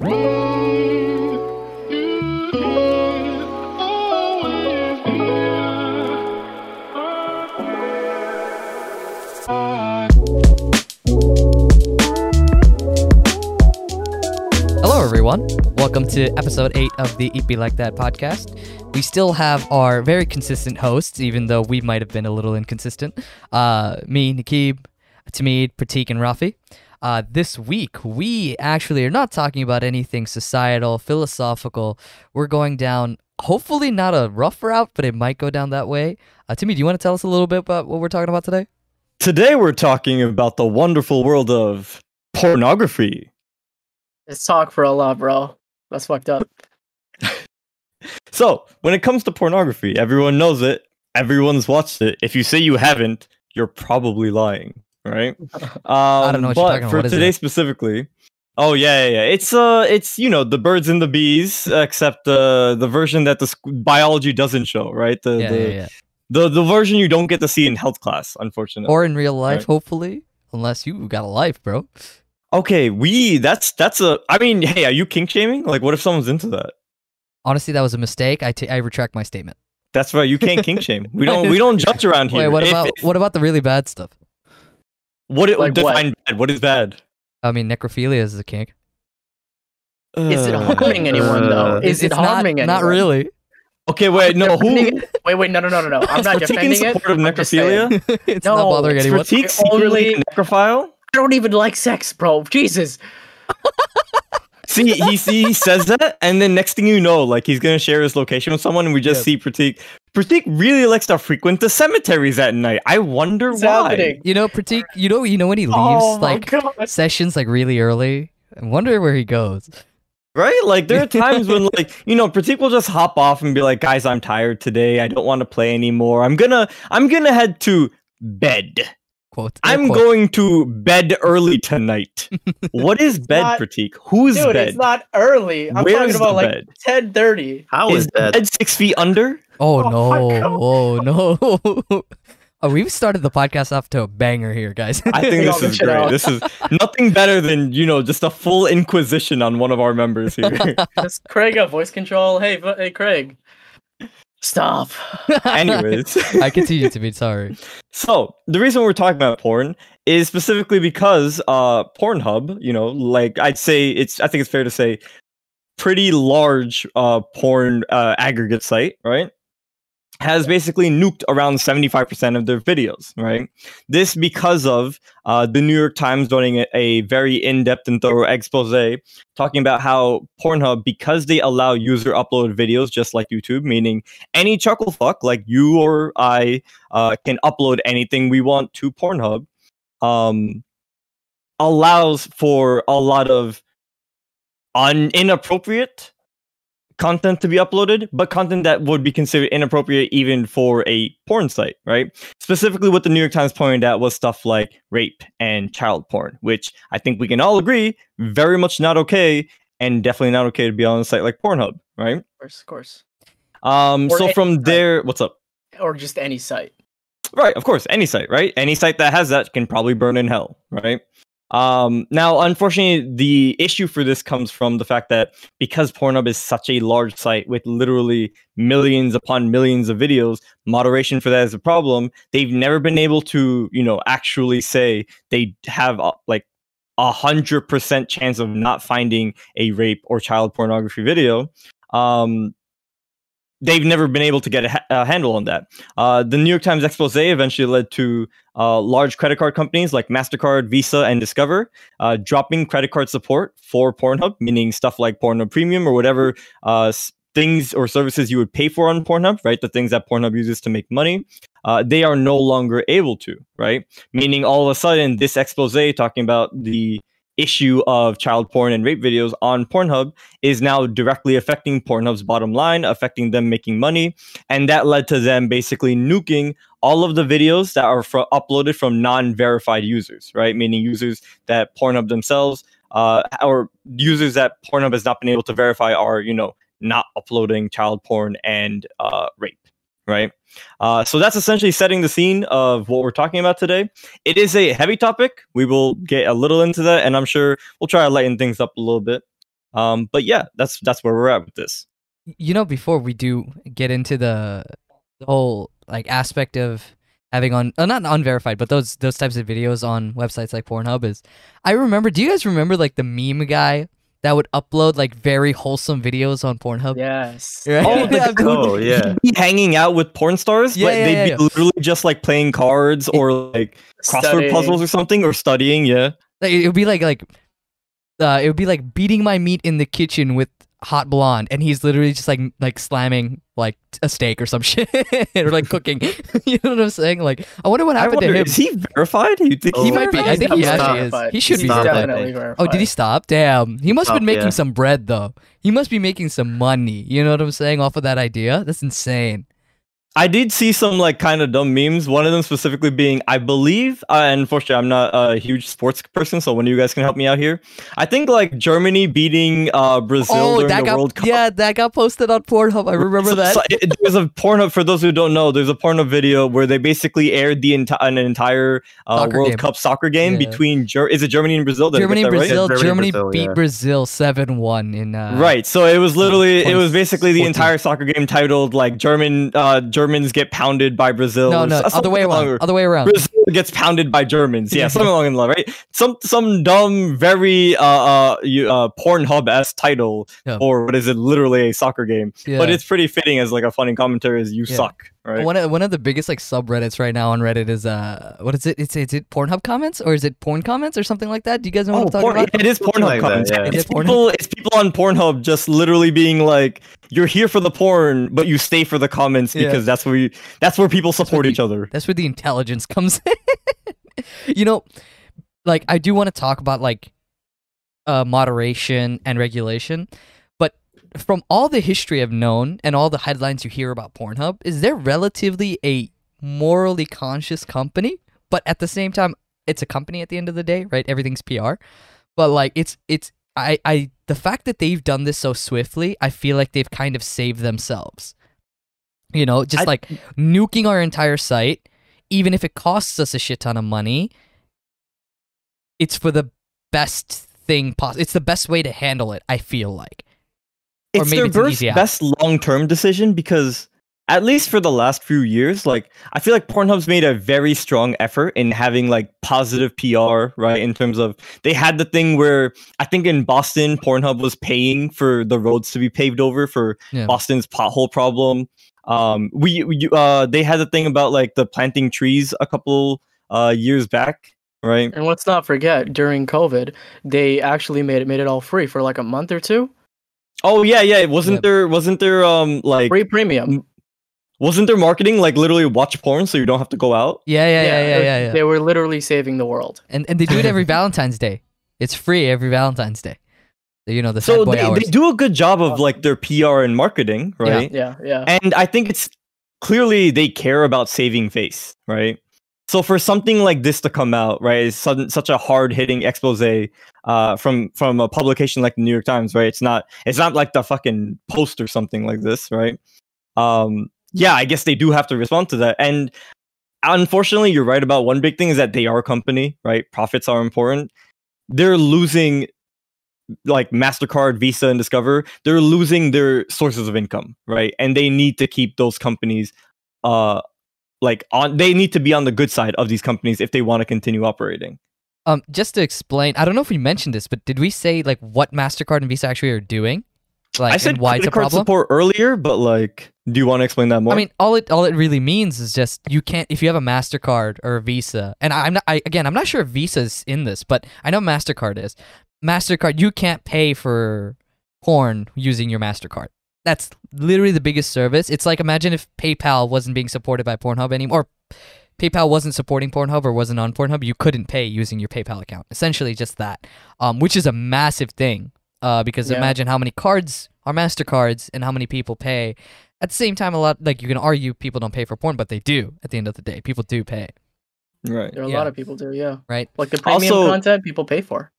Hello, everyone. Welcome to episode 8 of the Eat Be Like That podcast. We still have our very consistent hosts, even though we might have been a little inconsistent. Uh, me, Nakib, Tamid, Pratik, and Rafi. Uh, this week, we actually are not talking about anything societal, philosophical. We're going down, hopefully, not a rough route, but it might go down that way. Uh, Timmy, do you want to tell us a little bit about what we're talking about today? Today we're talking about the wonderful world of pornography. Let's talk for a lot, bro. That's fucked up. So, when it comes to pornography, everyone knows it. Everyone's watched it. If you say you haven't, you're probably lying, right? Um, I don't know what you're but talking about. for today it? specifically, oh yeah, yeah, yeah, it's uh, it's you know the birds and the bees, except uh, the version that the sc- biology doesn't show, right? The Yeah, the, yeah, yeah. the the version you don't get to see in health class, unfortunately. Or in real life, Right. hopefully. Unless you got a life, bro. okay, we that's that's a. I mean, hey, are you kink shaming? Like, what if someone's into that? Honestly, that was a mistake. I I retract my statement. That's right. You can't kink shame. We don't. We don't judge around here. Wait, what If- about if- what about the really bad stuff? What? It, Like what? bad. What is bad? I mean, necrophilia is a kink. Is it Uh, harming anyone though? uh, Is It's it harming not, anyone? Not really. Okay, wait. No, who? It? Wait, wait, no, no, no, no, no. I'm not Is Pratik in defending it. support of I'm just necrophilia? it's No, not bothering it's anyone. Pratik secretly only- necrophile? I don't even like sex, bro. Jesus. See, he he says that, and then next thing you know, like he's gonna share his location with someone, and we just see Pratik. Pratik really likes to frequent the cemeteries at night. I wonder What's why. happening? You know, Pratik. You know, you know when he oh leaves Oh like God. sessions like really early. I wonder where he goes. Right? Like there are times when like, you know, Pratik will just hop off and be like, guys, I'm tired today. I don't want to play anymore. I'm gonna I'm gonna head to bed. Quote. I'm quote. going to bed early tonight. what is bed, not- Pratik? Who's Dude, bed? it's not early. I'm Where's talking about like bed? 10:30. How is is that? bed six feet under? Oh, Oh no! Oh no! Oh, we've started the podcast off to a banger here, guys. I think this is great. out. This is nothing better than, you know, just a full inquisition on one of our members here. Does Craig a voice control? Hey, hey, Craig. Stop. Anyways. I continue to be sorry. So the reason we're talking about porn is specifically because uh Pornhub, you know, like I'd say it's I think it's fair to say pretty large uh porn uh aggregate site, right? Has basically nuked around 75% of their videos, right? This because of uh, the New York Times doing a, a very in-depth and thorough expose talking about how Pornhub, because they allow user upload videos just like YouTube, meaning any chuckle fuck like you or I uh, can upload anything we want to Pornhub, um, allows for a lot of un- inappropriate content to be uploaded, but content that would be considered inappropriate even for a porn site, right? Specifically, what the New York Times pointed out was stuff like rape and child porn, which I think we can all agree very much not okay and definitely not okay to be on a site like Pornhub, right? Of course, of course. Um, Or so from site. there, what's up? Or just any site. Right, of course, any site, right? Any site that has that can probably burn in hell, right? Um, now, unfortunately, the issue for this comes from the fact that because Pornhub is such a large site with literally millions upon millions of videos, moderation for that is a problem. They've never been able to, you know, actually say they have uh, like a hundred percent chance of not finding a rape or child pornography video. Um, they've never been able to get a, ha- a handle on that. Uh, the New York Times expose eventually led to uh, large credit card companies like MasterCard, Visa, and Discover uh, dropping credit card support for Pornhub, meaning stuff like Pornhub Premium or whatever uh, things or services you would pay for on Pornhub, right? The things that Pornhub uses to make money. Uh, they are no longer able to, right? Meaning all of a sudden, this expose talking about the issue of child porn and rape videos on Pornhub is now directly affecting Pornhub's bottom line, affecting them making money. And that led to them basically nuking all of the videos that are fro- uploaded from non verified users, right? Meaning users that Pornhub themselves uh, or users that Pornhub has not been able to verify are, you know, not uploading child porn and uh, rape, right? Uh, so that's essentially setting the scene of what we're talking about today. It is a heavy topic. We will get a little into that, and I'm sure we'll try to lighten things up a little bit. Um, but yeah, that's that's where we're at with this. you know before we do get into the, whole like aspect of having on uh, not unverified but those those types of videos on websites like pornhub is i remember do you guys remember like the meme guy that would upload like very wholesome videos on pornhub Yes. Right? Oh, the- Yeah. Oh yeah. Hanging out with porn stars, Yeah, but yeah, they'd yeah, be yeah. literally just like playing cards or like crossword Studying. puzzles or something or studying. Yeah. like it would be like like uh it would be like beating my meat in the kitchen with hot blonde and he's literally just like like slamming like a steak or some shit or like cooking you know what i'm saying like i wonder what I happened wonder, to him is he verified? You think Oh, he he's might be i He's think he definitely actually is he should He's be Stop verified. it. definitely oh, oh, did he stop? Damn. He must have been making yeah. some bread though. He must be making some money. You know what I'm saying? Off of that idea? That's insane. I did see some like kind of dumb memes. One of them specifically being, I believe, uh, and unfortunately, I'm not a huge sports person, so one of you guys can help me out here. I think like Germany beating uh, Brazil oh, during the got World Cup. yeah, that got posted on Pornhub. I remember So- that. so it- there's a Pornhub for those who don't know. There's a Pornhub video where they basically aired the enti- an entire uh, World game. Cup soccer game Yeah. between Ger- is it Germany and Brazil? Did Germany and that right? Brazil. Yeah, Germany, Germany, Brazil, beat yeah. Brazil seven one in uh, Right. So it was literally it was 2014. basically the entire soccer game titled like German uh Germans get pounded by Brazil. No, no, other way around. Other way around. Brazil gets pounded by Germans. Yeah, something along the line, right? Some some dumb, very uh uh, you, uh Pornhub s title Yeah. or what is it? Literally a soccer game, Yeah. but it's pretty fitting as like a funny commentary. Is you Yeah. suck, right? One of one of the biggest like subreddits right now on Reddit is uh what is it? It's is it Pornhub comments or is it porn comments or something like that? Do you guys know what Oh, I'm talking porn, about? it is Pornhub like that, comments. yeah. It's Is it Pornhub? people. It's people on Pornhub just literally being like, "You're here for the porn, but you stay for the comments Yeah. because that's where you, that's where people support you- each other." That's where the intelligence comes in. you know, like I do want to talk about like uh moderation and regulation, but from all the history I've known and all the headlines you hear about Pornhub, is they're relatively a morally conscious company, but at the same time it's a company at the end of the day, right? Everything's PR. But like it's it's I I the fact that they've done this so swiftly, I feel like they've kind of saved themselves. You know, just I- like nuking our entire site, even if it costs us a shit ton of money, it's for the best thing possible. It's the best way to handle it, I feel like. Or It's maybe their it's best, best long-term decision because at least for the last few years, like I feel like Pornhub's made a very strong effort in having like positive PR, right? In terms of they had the thing where I think in Boston, Pornhub was paying for the roads to be paved over for Yeah. Boston's pothole problem. Um, we, we uh they had the thing about like the planting trees a couple uh years back, right? And let's not forget, during COVID, they actually made it made it all free for like a month or two. Oh yeah, yeah. Wasn't Yeah. there wasn't there um like Free premium. wasn't there marketing like literally watch porn so you don't have to go out? Yeah, yeah, yeah, yeah, they- yeah, yeah. They were literally saving the world. And and they do it every Valentine's Day. It's free every Valentine's Day. You know the So they, hours. they do a good job of like their PR and marketing, right? Yeah, Yeah, yeah. And I think it's clearly they care about saving face, right? So for something like this to come out, right, is sudden, such a hard hitting expose uh, from from a publication like the New York Times, right? It's not it's not like the fucking Post or something like this, right? Um, yeah, I guess they do have to respond to that. And unfortunately, you're right about one big thing is that they are a company, right? Profits are important. They're losing like MasterCard, Visa, and Discover, they're losing their sources of income, right? And they need to keep those companies uh like on they need to be on the good side of these companies if they want to continue operating. um, just to explain, I don't know if we mentioned this, but did we say like what Mastercard and Visa actually are doing? Like I said why it's a card problem? support earlier, but like do you want to explain that more? I mean, all it all it really means is just you can't if you have a Mastercard or a Visa, and I, I'm not. I, again, I'm not sure if Visa's in this, but I know Mastercard is. Mastercard, you can't pay for porn using your Mastercard. That's literally the biggest service. It's like imagine if PayPal wasn't being supported by Pornhub anymore. Or PayPal wasn't supporting Pornhub or wasn't on Pornhub, you couldn't pay using your PayPal account. Essentially, just that, um, which is a massive thing. Uh, because Yeah. imagine how many cards are Mastercards and how many people pay. At the same time, a lot like you can argue people don't pay for porn, but they do. At the end of the day, people do pay, right. There are a Yeah. lot of people do, yeah. right? Like the premium Also- content people pay for.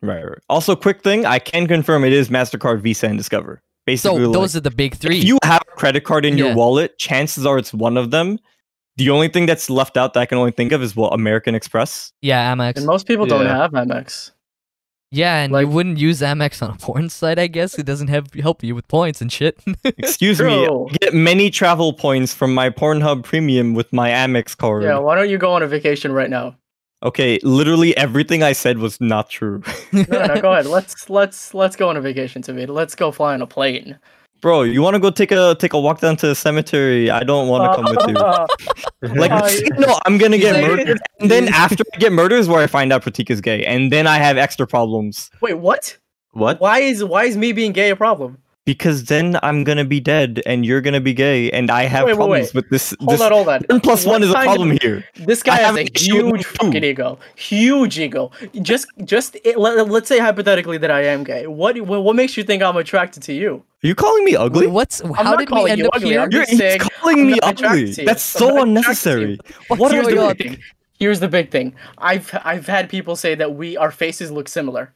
Right, right. Also, quick thing, I can confirm it is Mastercard, Visa, and Discover. So Basically, like, those are the big three. if you have a credit card in Yeah. your wallet, chances are it's one of them. The only thing that's left out that I can only think of is what American Express. yeah, Amex. And most people don't have Amex. Yeah, and Like- you wouldn't use Amex on a porn site, I guess. It doesn't have help you with points and shit. Excuse me. True. I get many travel points from my Pornhub Premium with my Amex card. Yeah, why don't you go on a vacation right now? Okay, literally everything I said was not true. No, no, go ahead. Let's let's let's go on a vacation, Tamid. Let's go fly on a plane. Bro, you want to go take a take a walk down to the cemetery? I don't want to come with you. Uh, Like, Uh, no, I'm gonna get like- murdered, and then after I get murdered is where I find out Pratik is gay, and then I have extra problems wait, what? What? Why is why is me being gay a problem? Because then I'm gonna be dead, and you're gonna be gay, and I have Wait, wait, problems wait. with this. Hold this on, hold on. one plus What one is a problem of- here. This guy I has a an issue with huge fucking ego. Huge ego. Just just it, let, let's say hypothetically that I am gay. What what what makes you think I'm attracted to you? Are you calling me ugly? What's I'm how not did we end you up ugly, here? I'm You're just saying he's calling I'm me ugly. That's so not attracted to unnecessary. you. What Here's are the you big thing. Here's the big thing. I've I've had people say that we our faces look similar.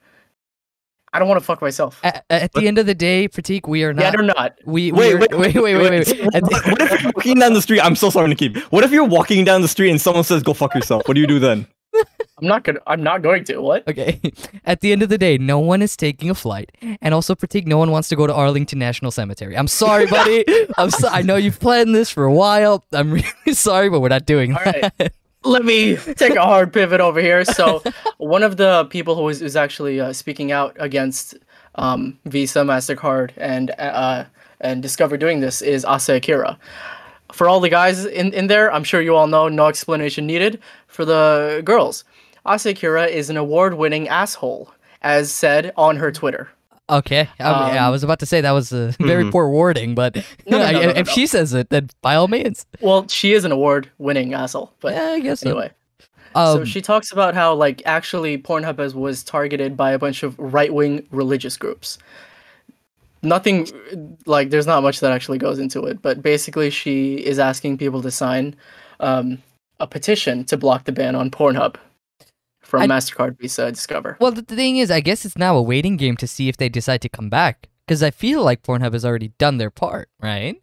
I don't want to fuck myself. At, at the end of the day, Pratik, we are Yeah, not. or not. we, Wait, we're- wait, wait, wait, wait, wait. wait. At the- What, what if you're walking down the street? I'm so sorry, Nikki. What if you're walking down the street and someone says, "Go fuck yourself"? What do you do then? I'm not gonna. I'm not going to. What? Okay. At the end of the day, no one is taking a flight, and also Pratik, no one wants to go to Arlington National Cemetery. I'm sorry, buddy. I'm so- I know you've planned this for a while. I'm really sorry, but we're not doing All that. right. Let me take a hard pivot over here. So, one of the people who is, is actually uh, speaking out against um, Visa, Mastercard, and uh, and Discover doing this is Asa Akira. For all the guys in, in there, I'm sure you all know, no explanation needed. For the girls, Asa Akira is an award-winning asshole, as said on her Twitter. Okay. I, mean, yeah, I Um, was about to say that was a very Mhm. poor wording, but No, no, no, no, if no, she says it, then by all means. Well, she is an award-winning asshole, but yeah, I guess so. anyway. Um, so she talks about how like actually Pornhub has, was targeted by a bunch of right-wing religious groups. Nothing like there's not much that actually goes into it, but basically she is asking people to sign um, a petition to block the ban on Pornhub from I- Mastercard, Visa, Discover. Well, the the thing is, I guess it's now a waiting game to see if they decide to come back. Because I feel like Pornhub has already done their part, right?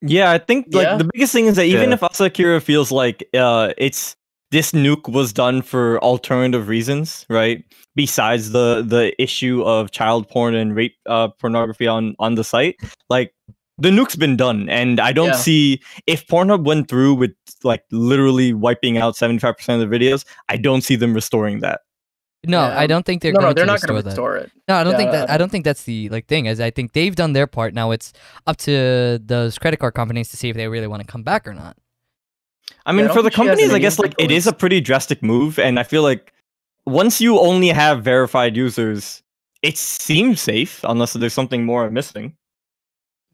Yeah, I think like Yeah. the biggest thing is that even Yeah. if Asa Akira feels like uh it's this nuke was done for alternative reasons, right? Besides the the issue of child porn and rape uh pornography on on the site, like the nuke's been done and I don't Yeah. see if Pornhub went through with like literally wiping out 75% of the videos, I don't see them restoring that. No, Yeah, I don't think they're no, going no, they're to not restore going to that. restore it. No, I don't think that. I don't think that's the like thing. As I think they've done their part. Now it's up to those credit card companies to see if they really want to come back or not. I Yeah, mean, I for the think she has companies, I guess like it is a pretty drastic move, and I feel like once you only have verified users, it seems safe unless there's something more I'm missing.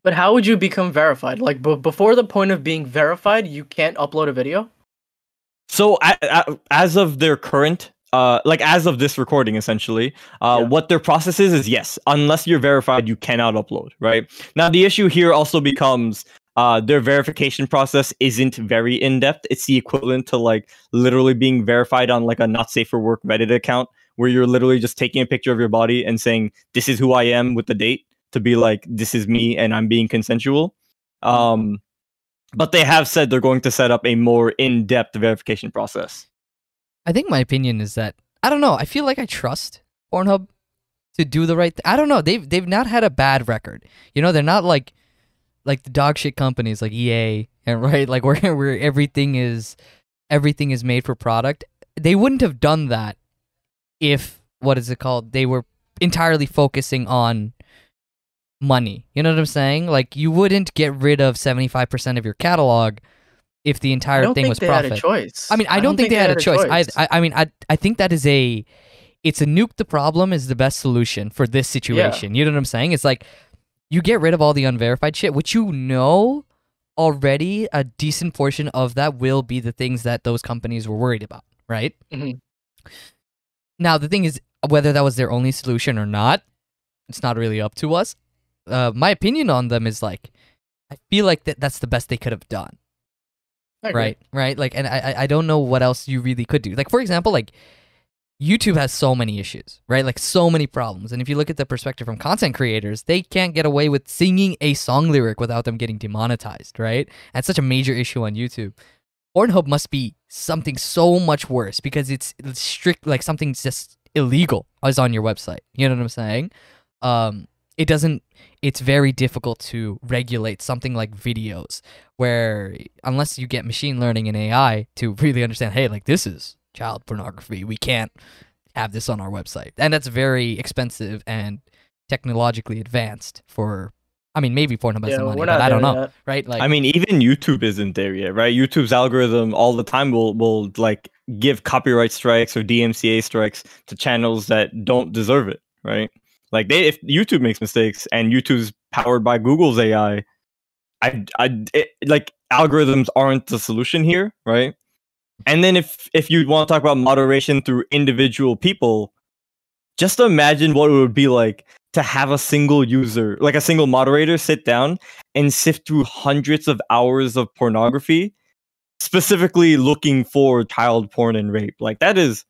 But how would you become verified? Like b- before the point of being verified, you can't upload a video. So as of their current, uh, like as of this recording, essentially, uh, Yeah. what their process is is yes, unless you're verified, you cannot upload. Right now, the issue here also becomes. Uh, their verification process isn't very in depth. It's the equivalent to like literally being verified on like a not safe for work Reddit account, where you're literally just taking a picture of your body and saying this is who I am with the date to be like this is me and I'm being consensual. Um, but they have said they're going to set up a more in depth verification process. I think my opinion is that I don't know. I feel like I trust Pornhub to do the right. Th- I don't know. They've they've not had a bad record. You know, they're not like like the dog shit companies like EA and right like where where everything is everything is made for product. They wouldn't have done that if what is it called? They were entirely focusing on money. You know what I'm saying? Like you wouldn't get rid of 75% of your catalog if the I entire don't thing think was profit. had a choice. I mean, I, don't, think, they had, a choice. I, I, I mean, I, I think that is a, it's a nuke the problem is the best solution for this situation. You know what I'm saying? It's like you get rid of all the unverified shit, which you know already a decent portion of that will be the things that those companies were worried about, right? Mhm. Now the thing is whether that was their only solution or not, it's not really up to us. Uh, my opinion on them is like, I feel like that that's the best they could have done right right? Like and I, I don't know what else you really could do. Like for example like youtube has so many issues right? Like so many problems. And if you look at the perspective from content creators they can't get away with singing a song lyric without them getting demonetized right? That's such a major issue on youtube. Pornhub must be something so much worse because it's, it's strict like something's just illegal is on your website. You know what I'm saying? Um, it doesn't. It's very difficult to regulate something like videos, where unless you get machine learning and AI to really understand, hey, like this is child pornography. We can't have this on our website, and that's very expensive and technologically advanced for. I mean, maybe Pornhub has Yeah, the money, but I don't know, yet. right? Like, I mean, even YouTube isn't there yet, right? YouTube's algorithm all the time will will like give copyright strikes or DMCA strikes to channels that don't deserve it, right? Like they, if YouTube makes mistakes and YouTube's powered by Google's AI, I, I, it, like algorithms aren't the solution here, right? And then if if you want to talk about moderation through individual people, just imagine what it would be like to have a single user, like a single moderator, sit down and sift through hundreds of hours of pornography, specifically looking for child porn and rape. Like that is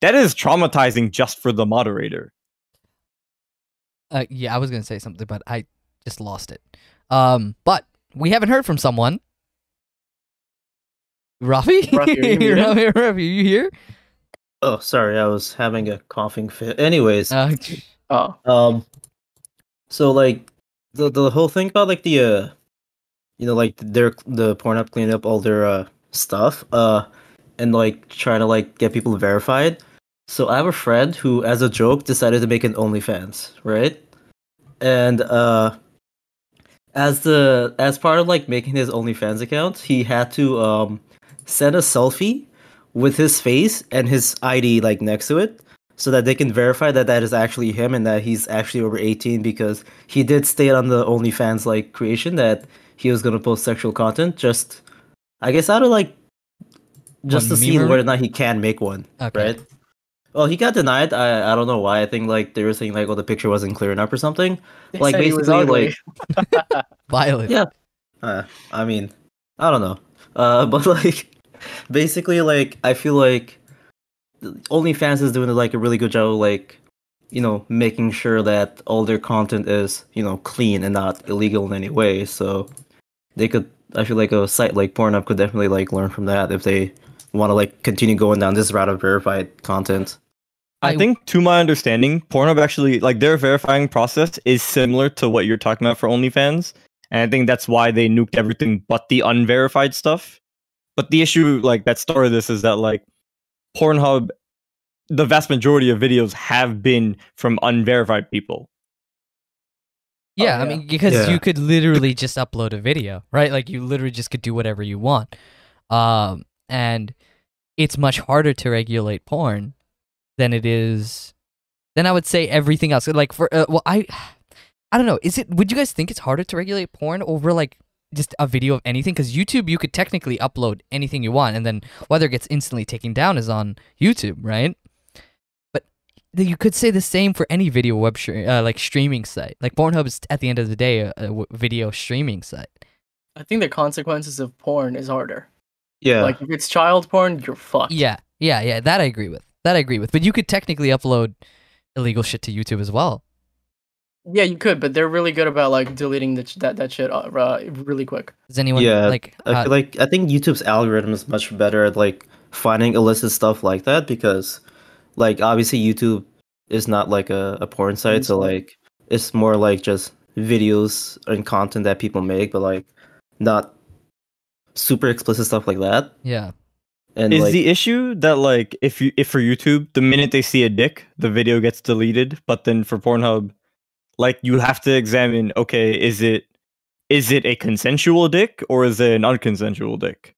that is traumatizing just for the moderator. Uh, yeah, I was gonna say something, but I just lost it. Um, but we haven't heard from someone. Rafi, Rafi, are you muted? Rafi, Rafi, you here? Oh, sorry, I was having a coughing fit. Anyways, Uh, Oh, um, so like the the whole thing about like the uh, you know, like their the porn Pornhub cleaning up all their uh stuff, uh, and like trying to like get people verified. So I have a friend who, as a joke, decided to make an OnlyFans, right? And uh, as the as part of like making his OnlyFans account, he had to um send a selfie with his face and his ID like next to it so that they can verify that that is actually him and that he's actually over 18 because he did state on the OnlyFans like creation that he was going to post sexual content just I guess out of like just to see whether or not he can make one, Okay. right? Well, he got denied. I I don't know why. I think like they were saying like oh the picture wasn't clear enough or something. they Like, said he was basically, like Violet. Yeah. Uh, I mean, I don't know. Uh, but like, basically, like, I feel like OnlyFans is doing like a really good job, of, like, you know, making sure that all their content is, you know, clean and not illegal in any way. So they could, I feel like a site like Pornhub could definitely like learn from that if they want to like continue going down this route of verified content. I, I- think, to my understanding, Pornhub actually like their verifying process is similar to what you're talking about for OnlyFans, and I think that's why they nuked everything but the unverified stuff. But the issue, like that started this, is that like Pornhub, the vast majority of videos have been from unverified people. Yeah, Oh, I mean, because Yeah. you could literally just upload a video, right? Like you literally just could do whatever you want. Um, and it's much harder to regulate porn than it is than I would say everything else. Like for uh, well, I I don't know. Is it? Would you guys think it's harder to regulate porn over like just a video of anything? Because YouTube, you could technically upload anything you want, and then whether it gets instantly taken down is on YouTube, right? But you could say the same for any video web stre- uh, like streaming site. Like Pornhub is at the end of the day a, a w- video streaming site. I think the consequences of porn is harder. Yeah. Like if it's child porn, you're fucked. Yeah, yeah, yeah. That I agree with. That I agree with. But you could technically upload illegal shit to YouTube as well. Yeah, you could, but they're really good about like deleting the, that that shit uh, uh, really quick. Does anyone Yeah, like? I uh, feel like I think YouTube's algorithm is much better at like finding illicit stuff like that because like obviously YouTube is not like a, a porn site, so like it's more like just videos and content that people make, but like not super explicit stuff like that. yeah. And is like the issue that like if you if for YouTube, the minute they see a dick, the video gets deleted, but then for Pornhub, like you have to examine, okay, is it is it a consensual dick or is it an unconsensual dick?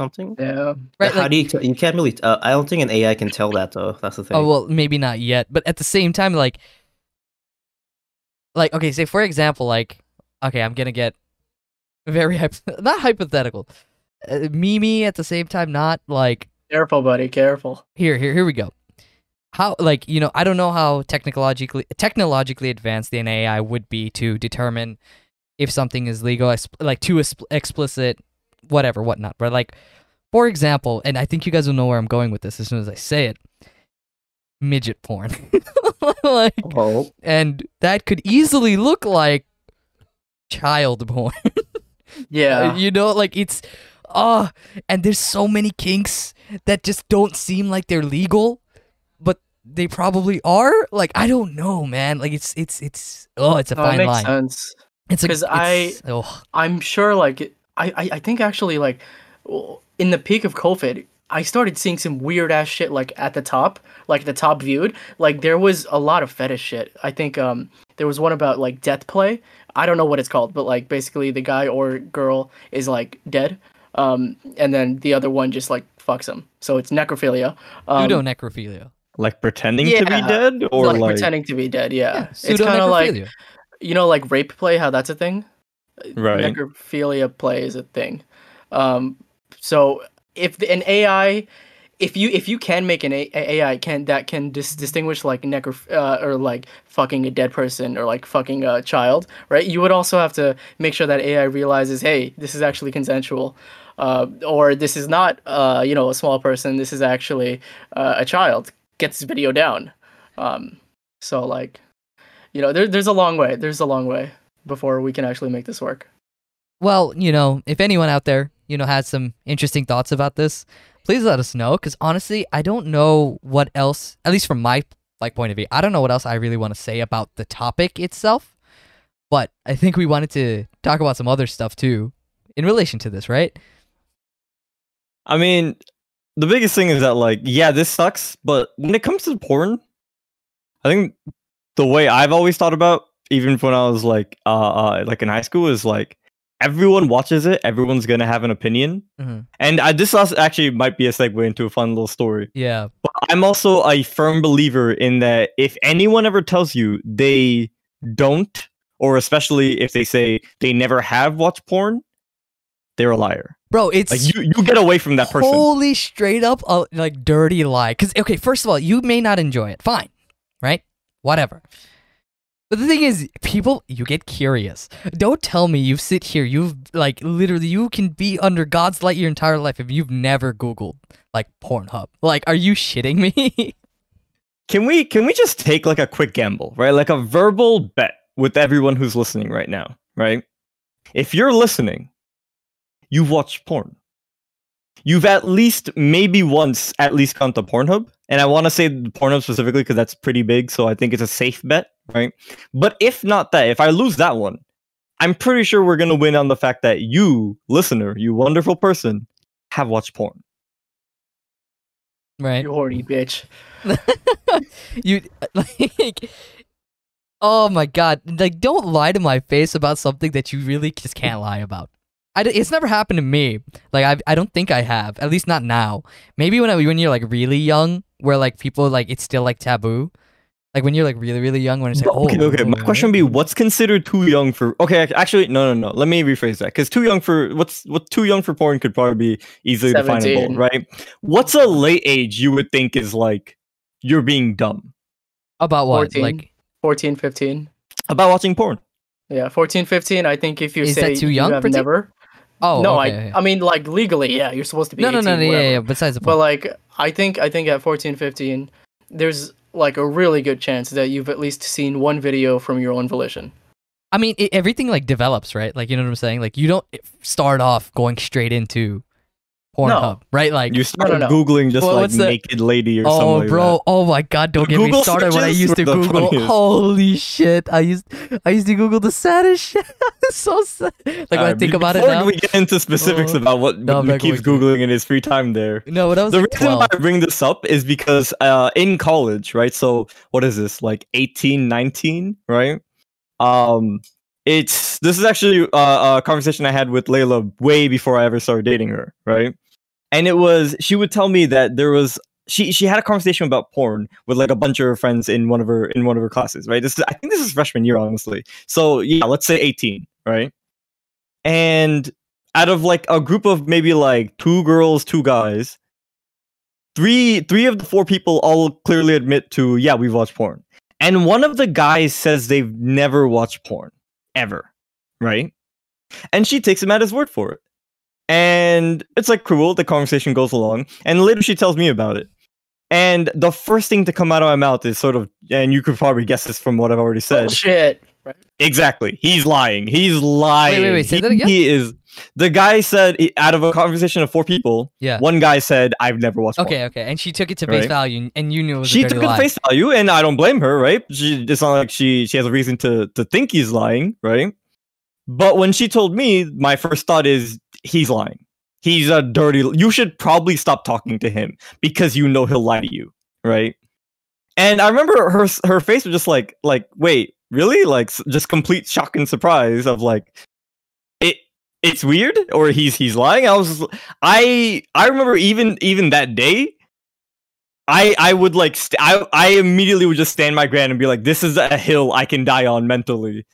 something. Yeah. Right. How like- do you t- you can't really uh, I don't think an AI can tell that though. That's the thing. Oh well, maybe not yet, but at the same time, like, like okay, say for example, like, okay, I'm gonna get very hypo- not hypothetical, uh, Mimi at the same time, not like Careful, buddy. Careful. here, here, here we go. How like you know I don't know how technologically technologically advanced the AI would be to determine if something is legal, like too expl- explicit, whatever, whatnot. But like, for example, and I think you guys will know where I'm going with this as soon as I say it. Midget porn, like, oh, and that could easily look like child porn. Yeah. you know, like it's, uh and there's so many kinks that just don't seem like they're legal, but they probably are. Like I don't know, man. Like it's it's it's oh, it's a No, it fine makes line. sense. It's 'Cause I- oh, I'm sure like I, I I think actually like in the peak of COVID, I started seeing some weird ass shit like at the top, like the top viewed. Like there was a lot of fetish shit. I think um there was one about like death play. I don't know what it's called, but like basically the guy or girl is like dead. Um and then the other one just like fucks him. So it's necrophilia. Um, pseudo necrophilia. Like pretending to be dead, or like, like, pretending to be dead, yeah. it's kind of like you know like rape play how that's a thing right? necrophilia play is a thing um so if the, an ai if you if you can make an a- a- ai can that can dis- distinguish like necro uh, or like fucking a dead person or like fucking a child right you would also have to make sure that ai realizes hey this is actually consensual uh, or this is not uh, you know a small person this is actually uh, a child get this video down um, so like you know there, there's a long way there's a long way before we can actually make this work Well, you know, if anyone out there, you know, has some interesting thoughts about this, please let us know. Because honestly, I don't know what else. At least from my like point of view, I don't know what else I really want to say about the topic itself. But I think we wanted to talk about some other stuff too, in relation to this, right? I mean, the biggest thing is that like, yeah, this sucks, but when it comes to porn, I think the way I've always thought about, even when I was like, uh, uh like in high school, is like everyone watches it, everyone's gonna have an opinion, Mhm. and I, this actually might be a segue into a fun little story. Yeah. But I'm also a firm believer in that if anyone ever tells you they don't, or especially if they say they never have watched porn, they're a liar. Bro, it's Like you, you get away from that person. Holy straight up uh, like dirty lie. Cuz okay, first of all, you may not enjoy it. Fine. Right? Whatever. But the thing is, people you get curious. Don't tell me you sit here, you've like literally you can be under God's light your entire life if you've never googled like Pornhub. Like are you shitting me? Can we can we just take like a quick gamble, right? Like a verbal bet with everyone who's listening right now, right? If you're listening, you've watched porn. You've at least maybe once at least gone to Pornhub, and I want to say Pornhub specifically because that's pretty big, so I think it's a safe bet, right? But if not that, if I lose that one, I'm pretty sure we're gonna win on the fact that you, listener, you wonderful person, have watched porn. right? you horny bitch you like oh my god like don't lie to my face about something that you really just can't lie about I d- it's never happened to me like I, I don't think i have at least not now maybe when I, when you're like really young where like people like it's still like taboo like when you're like really really young when it's like But- okay, oh, okay. My question would be, what's considered too young for? Okay, actually, no, no, no. Let me rephrase that because too young for what's what too young for porn could probably be easily 17. definable, right? What's a late age you would think is like you're being dumb about what 14. like 14 15 about watching porn? yeah 14 15 i think if you Is that say too you young have for teen- never oh no okay, i i mean like legally yeah you're supposed to be no no 18, no no yeah, whatever. yeah besides the but like i think i think at 14 15 there's like a really good chance that you've at least seen one video from your own volition I mean, it, everything like develops, right? Like, you know what I'm saying? Like, you don't eh, start off going straight into Pornhub, right? Like, You started no, no. googling just Well, like what's the- naked lady or something oh, like bro, that. oh my god, don't get me started. When I used to Google, funniest. holy shit, I used, I used to Google the saddest shit. It's so sad. Like when I think about it before now. we get into specifics Oh. about what, No, what he keeps going to. googling in his free time there. No, what I was the like reason 12. why I bring this up is because uh, in college, right? So what is this? Like 18, 19, right? Um, it's this is actually uh, a conversation I had with Layla way before I ever started dating her, right? And it was she would tell me that there was she she had a conversation about porn with like a bunch of her friends in one of her in one of her classes, right? This is I think this is freshman year, honestly. So yeah, let's say 18, right? And out of like a group of maybe like two girls, two guys, three three of the four people all clearly admit to yeah we've watched porn and one of the guys says they've never watched porn ever right and she takes him at his word for it and it's like cruel the conversation goes along and later she tells me about it and the first thing to come out of my mouth is sort of and you could probably guess this from what i've already said oh, shit Exactly. He's lying. He's lying. wait, wait, say he, that again? He is. The guy said out of a conversation of four people, Yeah. one guy said, "I've never watched." porn." Okay, okay. And she took it to face Right. value, and- and you knew it was She a took it lie. at face value, and I don't blame her. Right? She, it's not like she she has a reason to to think he's lying, right? But when she told me, my first thought is he's lying. He's a dirty. You should probably stop talking to him because you know he'll lie to you, right? And I remember her her face was just like like wait really like just complete shock and surprise of like it it's weird or he's he's lying. I was I I remember even even that day. I I would like st- I I immediately would just stand my ground and be like, this is a hill I can die on mentally.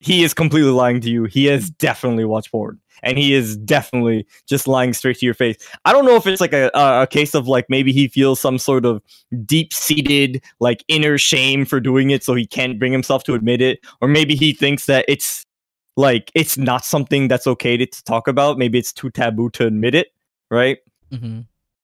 He is completely lying to you. He has definitely watched porn, and he is definitely just lying straight to your face. I don't know if it's like a a, case of like maybe he feels some sort of deep seated like inner shame for doing it, so he can't bring himself to admit it, or maybe he thinks that it's like it's not something that's okay to, to talk about. Maybe it's too taboo to admit it, right? hmm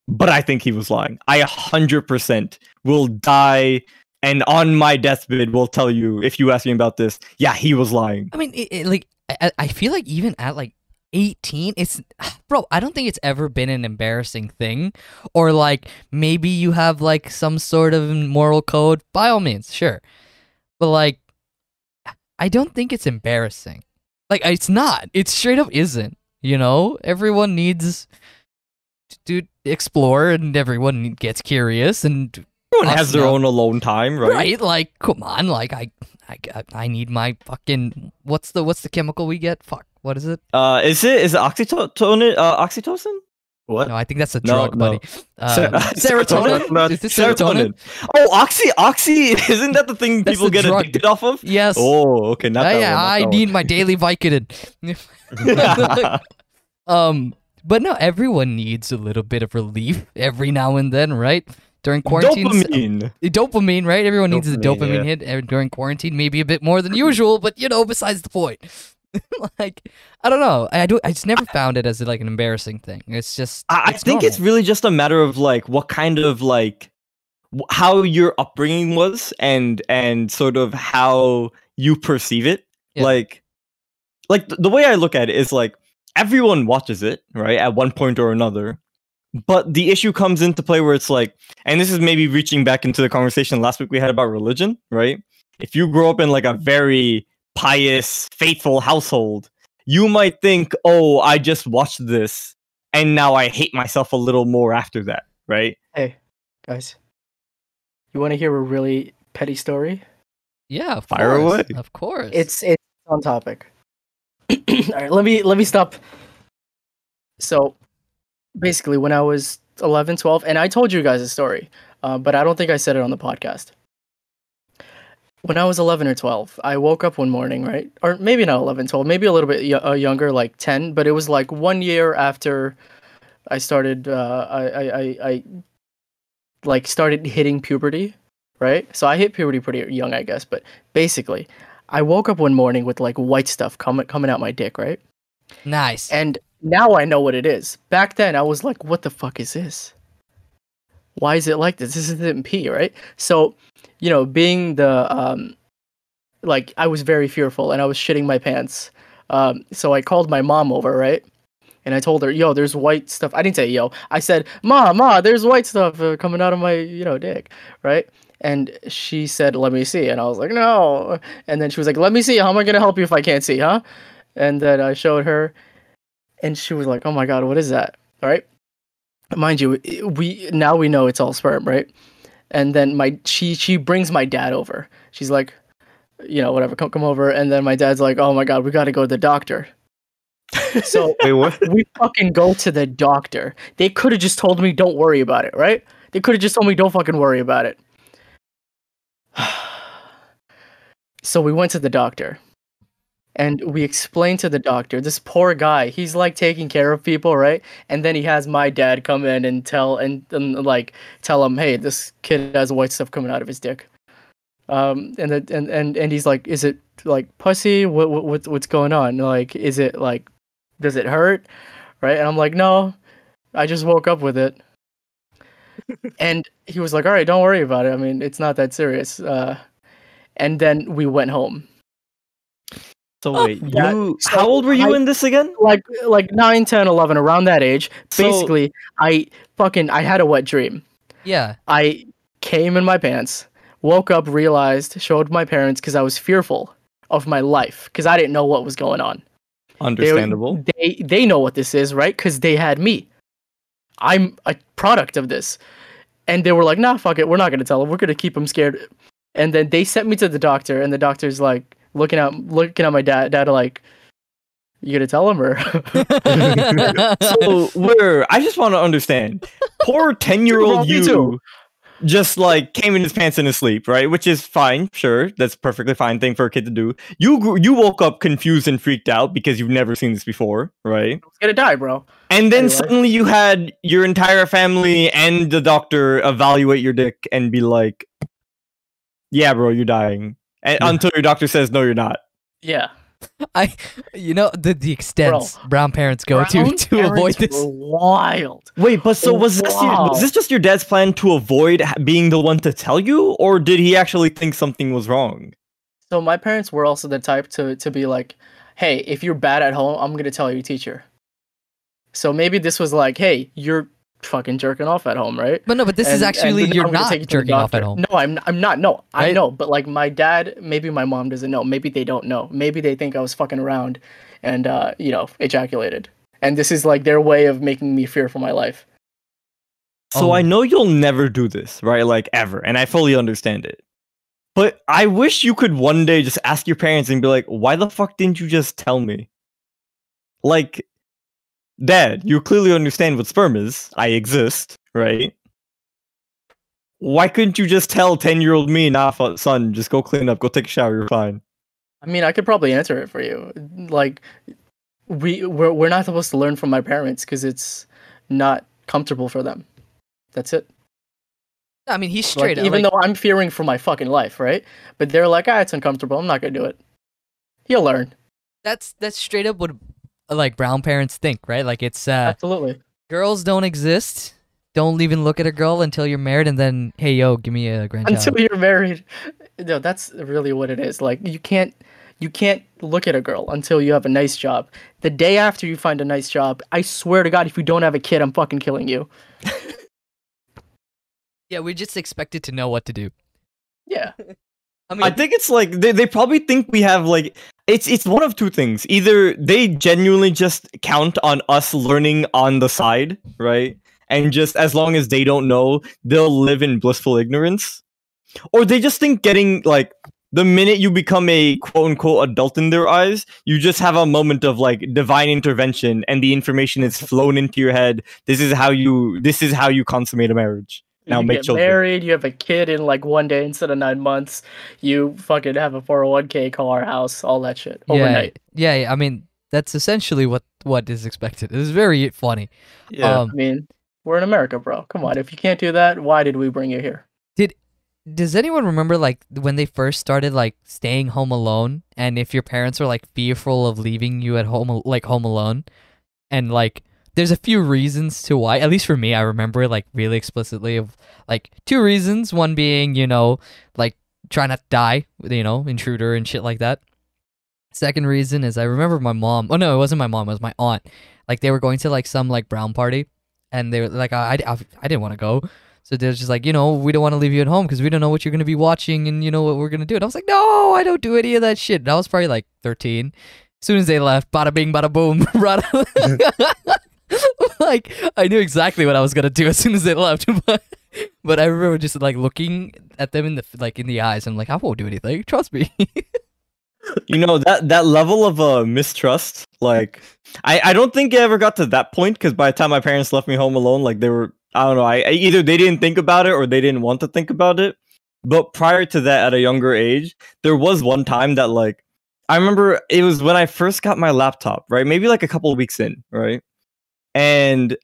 but I think he was lying. I 100% will die and on my deathbed will tell you if you ask me about this. Yeah, he was lying. I mean, it, it, like I, I feel like even at like 18, it's bro. I don't think it's ever been an embarrassing thing, or like maybe you have like some sort of moral code. By all means, sure, but like I don't think it's embarrassing. Like it's not. It straight up isn't. You know, everyone needs to explore, and everyone gets curious, and Everyone has their own alone time, right? right? Like, come on, like I, I, I need my fucking what's the what's the chemical we get? Fuck, what is it? Uh is it is it oxytocin uh, oxytocin? What? No, I think that's a No, drug, no. buddy. Uh, Ser- serotonin. serotonin? Is this serotonin? Oh, oxy oxy isn't that the thing people the get drug. addicted off of? Yes. Oh, okay, not Uh, that yeah, one, not I that need my daily Vicodin. one. um, but no, everyone needs a little bit of relief every now and then, right? During quarantine, Dopamine. Uh, dopamine, right? Everyone needs a Dopamine, dopamine yeah. hit uh, during quarantine, maybe a bit more than usual, but you know, besides the point. like, I don't know. I do. I just never found it as like an embarrassing thing. It's just. I, I it's think it's really just a matter of like what kind of like how your upbringing was and and sort of how you perceive it. Yeah. Like like th- the way I look at it is like everyone watches it, right? At one point or another. But the issue comes into play where it's like and this is maybe reaching back into the conversation last week we had about religion, right? If you grow up in like a very pious, faithful household, you might think, "Oh, I just watched this and now I hate myself a little more after that, right? Hey, guys, you want to hear a really petty story? Yeah, of Fire course, away. Of course. It's it's on topic. All right, let me let me stop. So, basically, when I was 11, 12, and I told you guys a story, uh, but I don't think I said it on the podcast. When I was 11 or 12, I woke up one morning, right? Or maybe not 11, 12, maybe a little bit y- uh, younger, like 10, but it was like one year after I started, uh, I, I, I, I like started hitting puberty, right? So I hit puberty pretty young, I guess, but basically, I woke up one morning with like white stuff coming coming out my dick, right? nice. And now I know what it is. Back then, I was like, "What the fuck is this? Why is it like this? This isn't pee, right?" So, you know, being the um, like I was very fearful and I was shitting my pants. Um, so I called my mom over, right? And I told her, "Yo, there's white stuff." I didn't say "yo." I said, "Ma, ma, there's white stuff uh, coming out of my, you know, dick," right? And she said, "Let me see." And I was like, "No." And then she was like, "Let me see. How am I gonna help you if I can't see, huh?" And then I showed her, and she was like, "Oh my god, what is that?" All right, mind you, we now we know it's all sperm, right? And then my she she brings my dad over. She's like, you know, whatever, come come over. And then my dad's like, "Oh my god, we got to go to the doctor." so Wait, we fucking go to the doctor. They could have just told me, "Don't worry about it," right? They could have just told me, "Don't fucking worry about it." so we went to the doctor and we explained to the doctor this poor guy he's like taking care of people right? And then he has my dad come in and tell and, and like tell him hey this kid has white stuff coming out of his dick. Um and the, and and and he's like is it like pussy? What, what what's what's going on? Like is it like does it hurt? Right? And i'm like no i just woke up with it. And he was like all right don't worry about it. I mean it's not that serious. Uh and then we went home So uh, wait, Yeah, you so how old were you I- in this again? like like 9 10 11 around that age. So- basically i fucking i had a wet dream. Yeah. i came in my pants woke up realized showed my parents because i was fearful of my life because i didn't know what was going on. They- Understandable. they they know what this is right? Because they had me. I'm a product of this. And they were like nah fuck it. We're not gonna tell them we're gonna keep them scared. And then they sent me to the doctor and the doctor's like looking at looking at my dad dad like you gonna tell him or so where I just want to understand. Poor 10 year old you too. just like came in his pants in his sleep, right? Which is fine, sure. That's a perfectly fine thing for a kid to do. You you woke up confused and freaked out because you've never seen this before, right? was gonna die, bro. And then Anyway. suddenly you had your entire family and the doctor evaluate your dick and be like, "Yeah, bro, you're dying." And Yeah. until your doctor says, "No, you're not." Yeah. I, you know, the the extents brown parents go to Brown to avoid parents this. were wild. Wait, but so was this your, was this just your dad's plan to avoid being the one to tell you, or did he actually think something was wrong? So my parents were also the type to to be like, "Hey, if you're bad at home, I'm gonna tell your teacher." So maybe this was like, "Hey, you're fucking jerking off at home, right?" But no, but this is actually you're I'm not take you to the jerking off at home. No, I'm I'm not. No, I know, but like my dad, maybe my mom doesn't know. Maybe they don't know. Maybe they think I was fucking around, and uh, you know, ejaculated. And this is like their way of making me fear for my life. So Oh. I know you'll never do this, right? Like ever, and I fully understand it. But I wish you could one day just ask your parents and be like, "Why the fuck didn't you just tell me?" Like, Dad, you clearly understand what sperm is. I exist, right? Why couldn't you just tell ten-year-old me, "Nah, fu- son, just go clean up, go take a shower, you're fine." I mean, I could probably answer it for you. Like, we we're we're not supposed to learn from my parents because it's not comfortable for them. That's it. I mean, he's Like, straight up. even like- though I'm fearing for my fucking life, right? But they're like, ah, it's uncomfortable. I'm not gonna do it. He'll learn. that's that's straight up what like brown parents think, right? Like it's uh Absolutely. girls don't exist. Don't even look at a girl until you're married, and then hey yo, give me a grandchild. Until you're married. No, that's really what it is. Like you can't you can't look at a girl until you have a nice job. The day after you find a nice job, I swear to God, if you don't have a kid, I'm fucking killing you. yeah, we're just expected to know what to do. Yeah. I mean, I think it's like they, they probably think we have like it's it's one of two things. Either they genuinely just count on us learning on the side, right? And just as long as they don't know, they'll live in blissful ignorance. Or they just think getting like the minute you become a quote unquote adult in their eyes, you just have a moment of like divine intervention and the information is flown into your head. This is how you this is how you consummate a marriage. Now you make get children. married, you have a kid in like one day instead of nine months. You fucking have a 401k, car, house, all that shit overnight. Yeah, yeah, I mean, that's essentially what what is expected. It's very funny. Yeah. Um, I mean, we're in America, bro. Come on. If you can't do that, why did we bring you here? Did does anyone remember like when they first started like staying home alone and if your parents were like fearful of leaving you at home like home alone and like there's a few reasons to why at least for me i remember like really explicitly of like two reasons one being you know like try not to die you know intruder and shit like that second reason is i remember my mom oh no it wasn't my mom it was my aunt like they were going to like some like brown party and they were like i, I, I didn't want to go so they're just like, you know, we don't want to leave you at home because we don't know what you're going to be watching and you know what we're going to do. And I was like, no, I don't do any of that shit. And I was probably like 13. As soon as they left, bada bing, bada boom, rada. like, I knew exactly what I was to do as soon as they left. But, but I remember just like looking at them in the like in the eyes. and like, I won't do anything. Trust me. you know that that level of uh, mistrust like I, I don't think it ever got to that point because by the time my parents left me home alone like they were i don't know I, I either they didn't think about it or they didn't want to think about it but prior to that at a younger age there was one time that like i remember it was when i first got my laptop right maybe like a couple of weeks in right and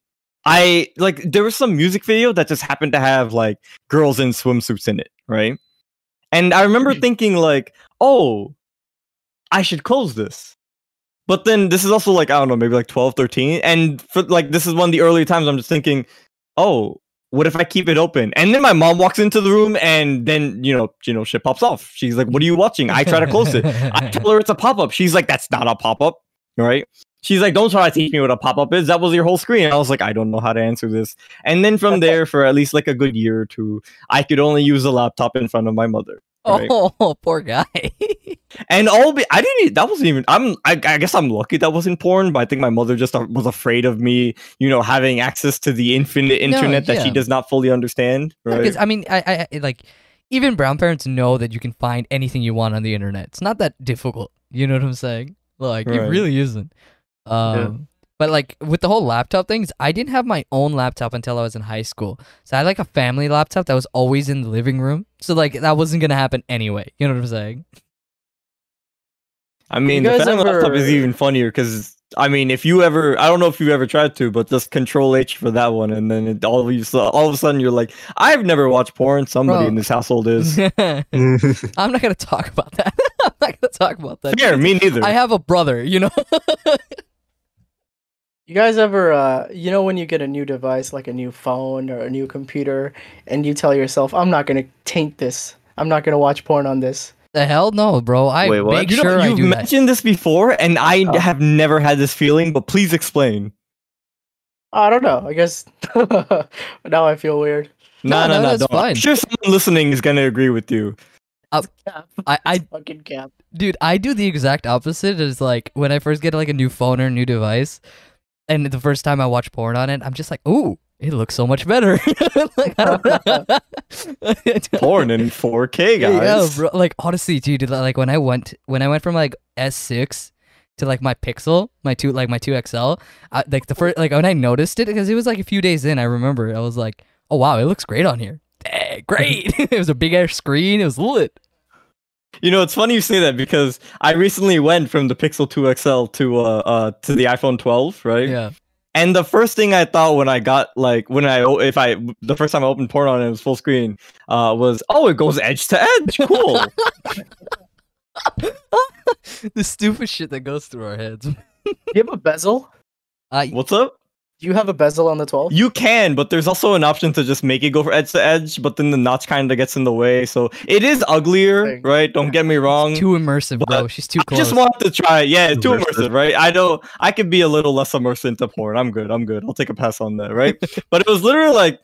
i like there was some music video that just happened to have like girls in swimsuits in it right and i remember mm-hmm. thinking like oh I should close this. But then this is also like, I don't know, maybe like 12, 13. And for like, this is one of the early times I'm just thinking, oh, what if I keep it open? And then my mom walks into the room, and then you know, you know, shit pops off. She's like, "What are you watching?" I try to close it. I tell her it's a pop up. She's like, "That's not a pop up, right?" She's like, "Don't try to teach me what a pop up is. That was your whole screen." And I was like, "I don't know how to answer this." And then from there, for at least like a good year or two, I could only use a laptop in front of my mother. Right? Oh, poor guy. And all be, I didn't. That wasn't even. I'm. I, I guess I'm lucky that wasn't porn. But I think my mother just uh, was afraid of me, you know, having access to the infinite internet that she does not fully understand. Right. Because I mean, I, I, I like even brown parents know that you can find anything you want on the internet. It's not that difficult. You know what I'm saying? Like it really isn't. Um, but like with the whole laptop things, I didn't have my own laptop until I was in high school. So I had like a family laptop that was always in the living room. So like that wasn't gonna happen anyway. You know what I'm saying? I mean, the guys family laptop is even funnier because I mean, if you ever, I don't know if you ever tried to, but just Control H for that one, and then it, all of you, all of a sudden you're like, I've never watched porn. Somebody Bro. in this household is. I'm not gonna talk about that. I'm not gonna talk about that. Fair, me neither. I have a brother, you know. You guys ever, uh, you know, when you get a new device, like a new phone or a new computer, and you tell yourself, I'm not going to taint this. I'm not going to watch porn on this. the hell no, bro. I Wait, what? make you know, sure I you've do that. mentioned this before, and I Oh. have never had this feeling. But please explain. I don't know. I guess now I feel weird. No, No, no, no, no. that's don't. I'm sure someone listening is gonna agree with you. I, I Fucking cap. dude i do the exact opposite is like when i first get like a new phone or a new device and the first time i watch porn on it i'm just like ooh it looks so much better. Like, I don't know. Porn in 4K, yeah guys. bro like honestly dude like when i went when i went from like s6 to like my pixel my two like my 2xl I, like the first like when i noticed it because it was like a few days in i remember i was like oh wow it looks great on here. Dang, great. It was a big ass screen. It was lit You know, it's funny you say that because I recently went from the Pixel 2 XL to uh, uh to the iPhone 12, right? yeah And the first thing I thought when I got like when I if I the first time I opened porn on it, it was full screen, uh, was oh it goes edge to edge, cool. the stupid shit that goes through our heads. Do you have a bezel? Uh, What's up? Do you have a bezel on the 12? You can, but there's also an option to just make it go for edge to edge, but then the notch kind of gets in the way, so it is uglier, Thing. right? Don't get me wrong. too immersive, bro. She's too I just want to try. it. Yeah, it's too Immersive. immersive, right? I don't I could be a little less immersive into porn. I'm good. I'm good. I'll take a pass on that, right? but it was literally like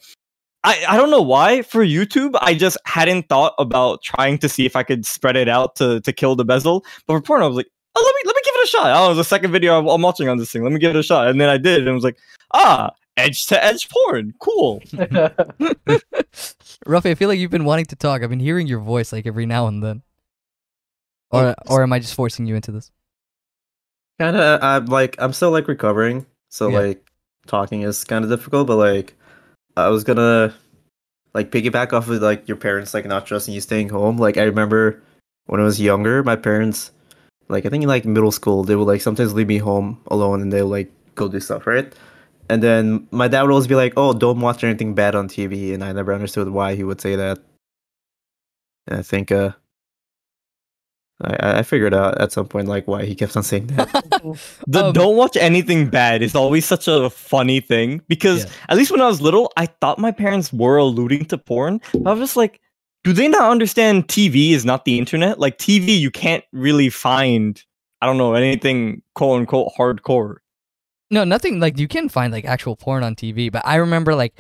I, I don't know why for YouTube I just hadn't thought about trying to see if I could spread it out to to kill the bezel. But for porn, I was like, oh, let me let me give it a shot. Oh, it was the second video I'm, I'm watching on this thing. Let me give it a shot, and then I did, and it was like, ah, edge to edge porn, cool. Rafi, I feel like you've been wanting to talk. I've been hearing your voice like every now and then. Or or am I just forcing you into this? kind of i'm like i'm still like recovering so Yeah. like talking is kind of difficult but like i was gonna like piggyback off of like your parents like not trusting you staying home like i remember when i was younger my parents like i think in like middle school they would like sometimes leave me home alone and they would like go do stuff right and then my dad would always be like oh don't watch anything bad on tv and i never understood why he would say that and i think uh I, I figured out at some point like why he kept on saying that. The Um, don't watch anything bad is always such a funny thing because Yeah. at least when I was little, I thought my parents were alluding to porn. But I was just like, do they not understand TV is not the internet? Like TV, you can't really find, I don't know, anything quote unquote hardcore. No, nothing like you can find like actual porn on TV, but I remember like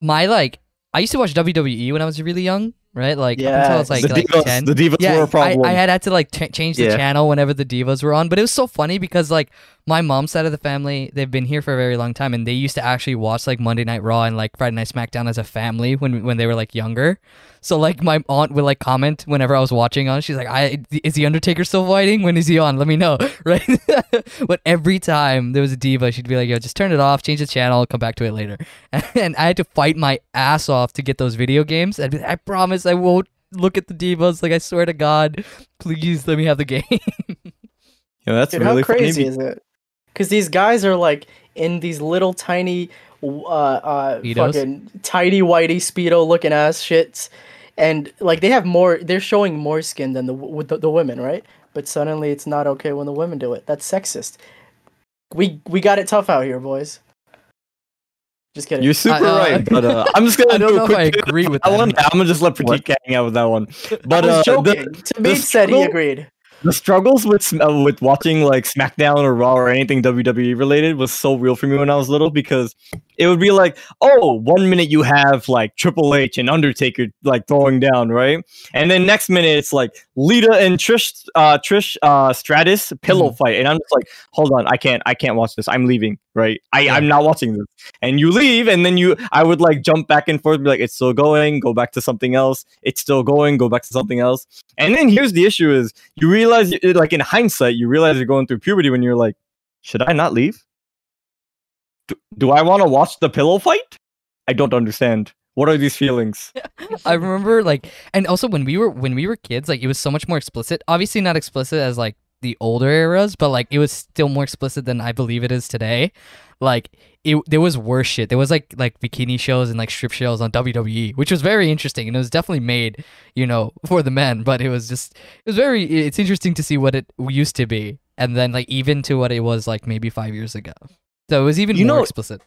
my like I used to watch WWE when I was really young, right? Like up until I was like the, like divas, 10. the divas yeah, were a I, problem. I had had to like ch- change the Yeah. channel whenever the divas were on, but it was so funny because like my mom's side of the family, they've been here for a very long time, and they used to actually watch like Monday Night Raw and like Friday Night SmackDown as a family when when they were like younger. So like my aunt would like comment whenever I was watching on. She's like, "I is the Undertaker still fighting? When is he on? Let me know." Right? but every time there was a diva, she'd be like, "Yo, just turn it off, change the channel, come back to it later." And I had to fight my ass off to get those video games. I'd be like, "I promise I won't." Look at the divas, like I swear to God, please let me have the game. Yeah, that's Dude, really how crazy funny. is it? Because these guys are like in these little tiny, uh, uh, Speedos? fucking tidy whitey speedo looking ass shits, and like they have more. They're showing more skin than the with the, the women, right? But suddenly it's not okay when the women do it. That's sexist. We we got it tough out here, boys. Just kidding. You're super I- uh, right, but uh, I'm just gonna I don't do a know if quick I agree with that that. one. I'm gonna just let Pratik hang out with that one. But I was uh, joking. the, Tamid said he agreed. The struggles with uh, with watching like SmackDown or Raw or anything WWE related was so real for me when I was little because it would be like, oh, one minute you have like Triple H and Undertaker like throwing down, right? And then next minute it's like Lita and Trish uh Trish uh Stratus pillow fight. And I'm just like, hold on, I can't I can't watch this. I'm leaving, right? I, Yeah. I'm not watching this. And you leave and then you I would like jump back and forth, be like, it's still going, go back to something else, it's still going, go back to something else. And then here's the issue is you realize like in hindsight, you realize you're going through puberty when you're like, should I not leave? Do, do I want to watch the pillow fight? I don't understand. What are these feelings? I remember like, and also when we were when we were kids, like it was so much more explicit. Obviously, not explicit as like the older eras, but like it was still more explicit than I believe it is today. Like it, there was worse shit. There was like like bikini shows and like strip shows on WWE, which was very interesting, and it was definitely made, you know, for the men. But it was just it was very. It's interesting to see what it used to be, and then like even to what it was like maybe five years ago. So it was even You more know- explicit.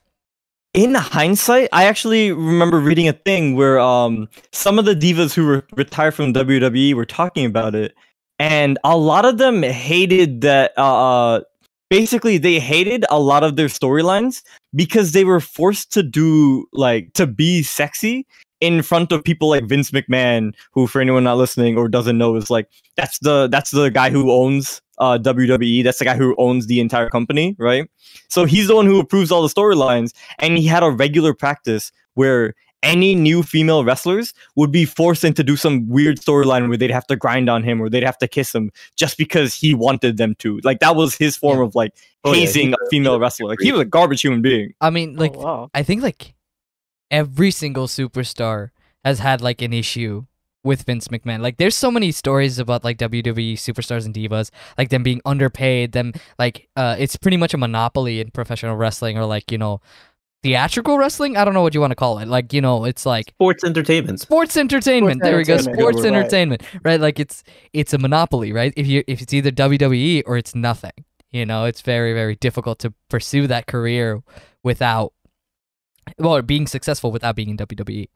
in hindsight, I actually remember reading a thing where um some of the divas who were retired from WWE were talking about it, and a lot of them hated that. Uh, basically, they hated a lot of their storylines because they were forced to do like to be sexy in front of people like Vince McMahon, who for anyone not listening or doesn't know is like that's the that's the guy who owns uh WWE. That's the guy who owns the entire company, right? So he's the one who approves all the storylines, and he had a regular practice where any new female wrestlers would be forced into do some weird storyline where they'd have to grind on him or they'd have to kiss him just because he wanted them to. Like that was his form Yeah. of like Oh, yeah, hazing he- a female wrestler. Like he was a garbage human being. I mean, like oh, wow. I think like every single superstar has had like an issue with Vince McMahon. Like there's so many stories about like WWE superstars and divas, like them being underpaid, them like uh it's pretty much a monopoly in professional wrestling or like, you know, theatrical wrestling? I don't know what you want to call it. Like, you know, it's like Sports entertainment. sports entertainment. Sports there we go. Sports Yeah, right. entertainment. Right? Like it's it's a monopoly, right? If you if it's either WWE or it's nothing. You know, it's very very difficult to pursue that career without well, being successful without being in. WWE.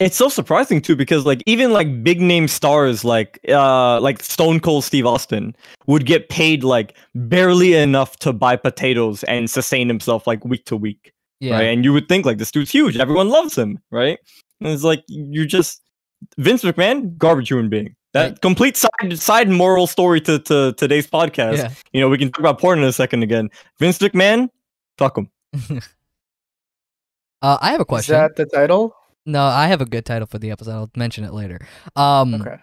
It's so surprising too because like even like big name stars like uh like Stone Cold Steve Austin would get paid like barely enough to buy potatoes and sustain himself like week to week. Yeah. right? And you would think like this dude's huge, everyone loves him, right? And it's like you're just Vince McMahon, garbage human being. That Right. complete complete side side moral story to, to today's podcast. Yeah. You know, we can talk about porn in a second again. Vince McMahon, fuck him. Uh, I have a question. Is question. that the title? No, I have a good title for the episode. I'll mention it later. Um, Okay.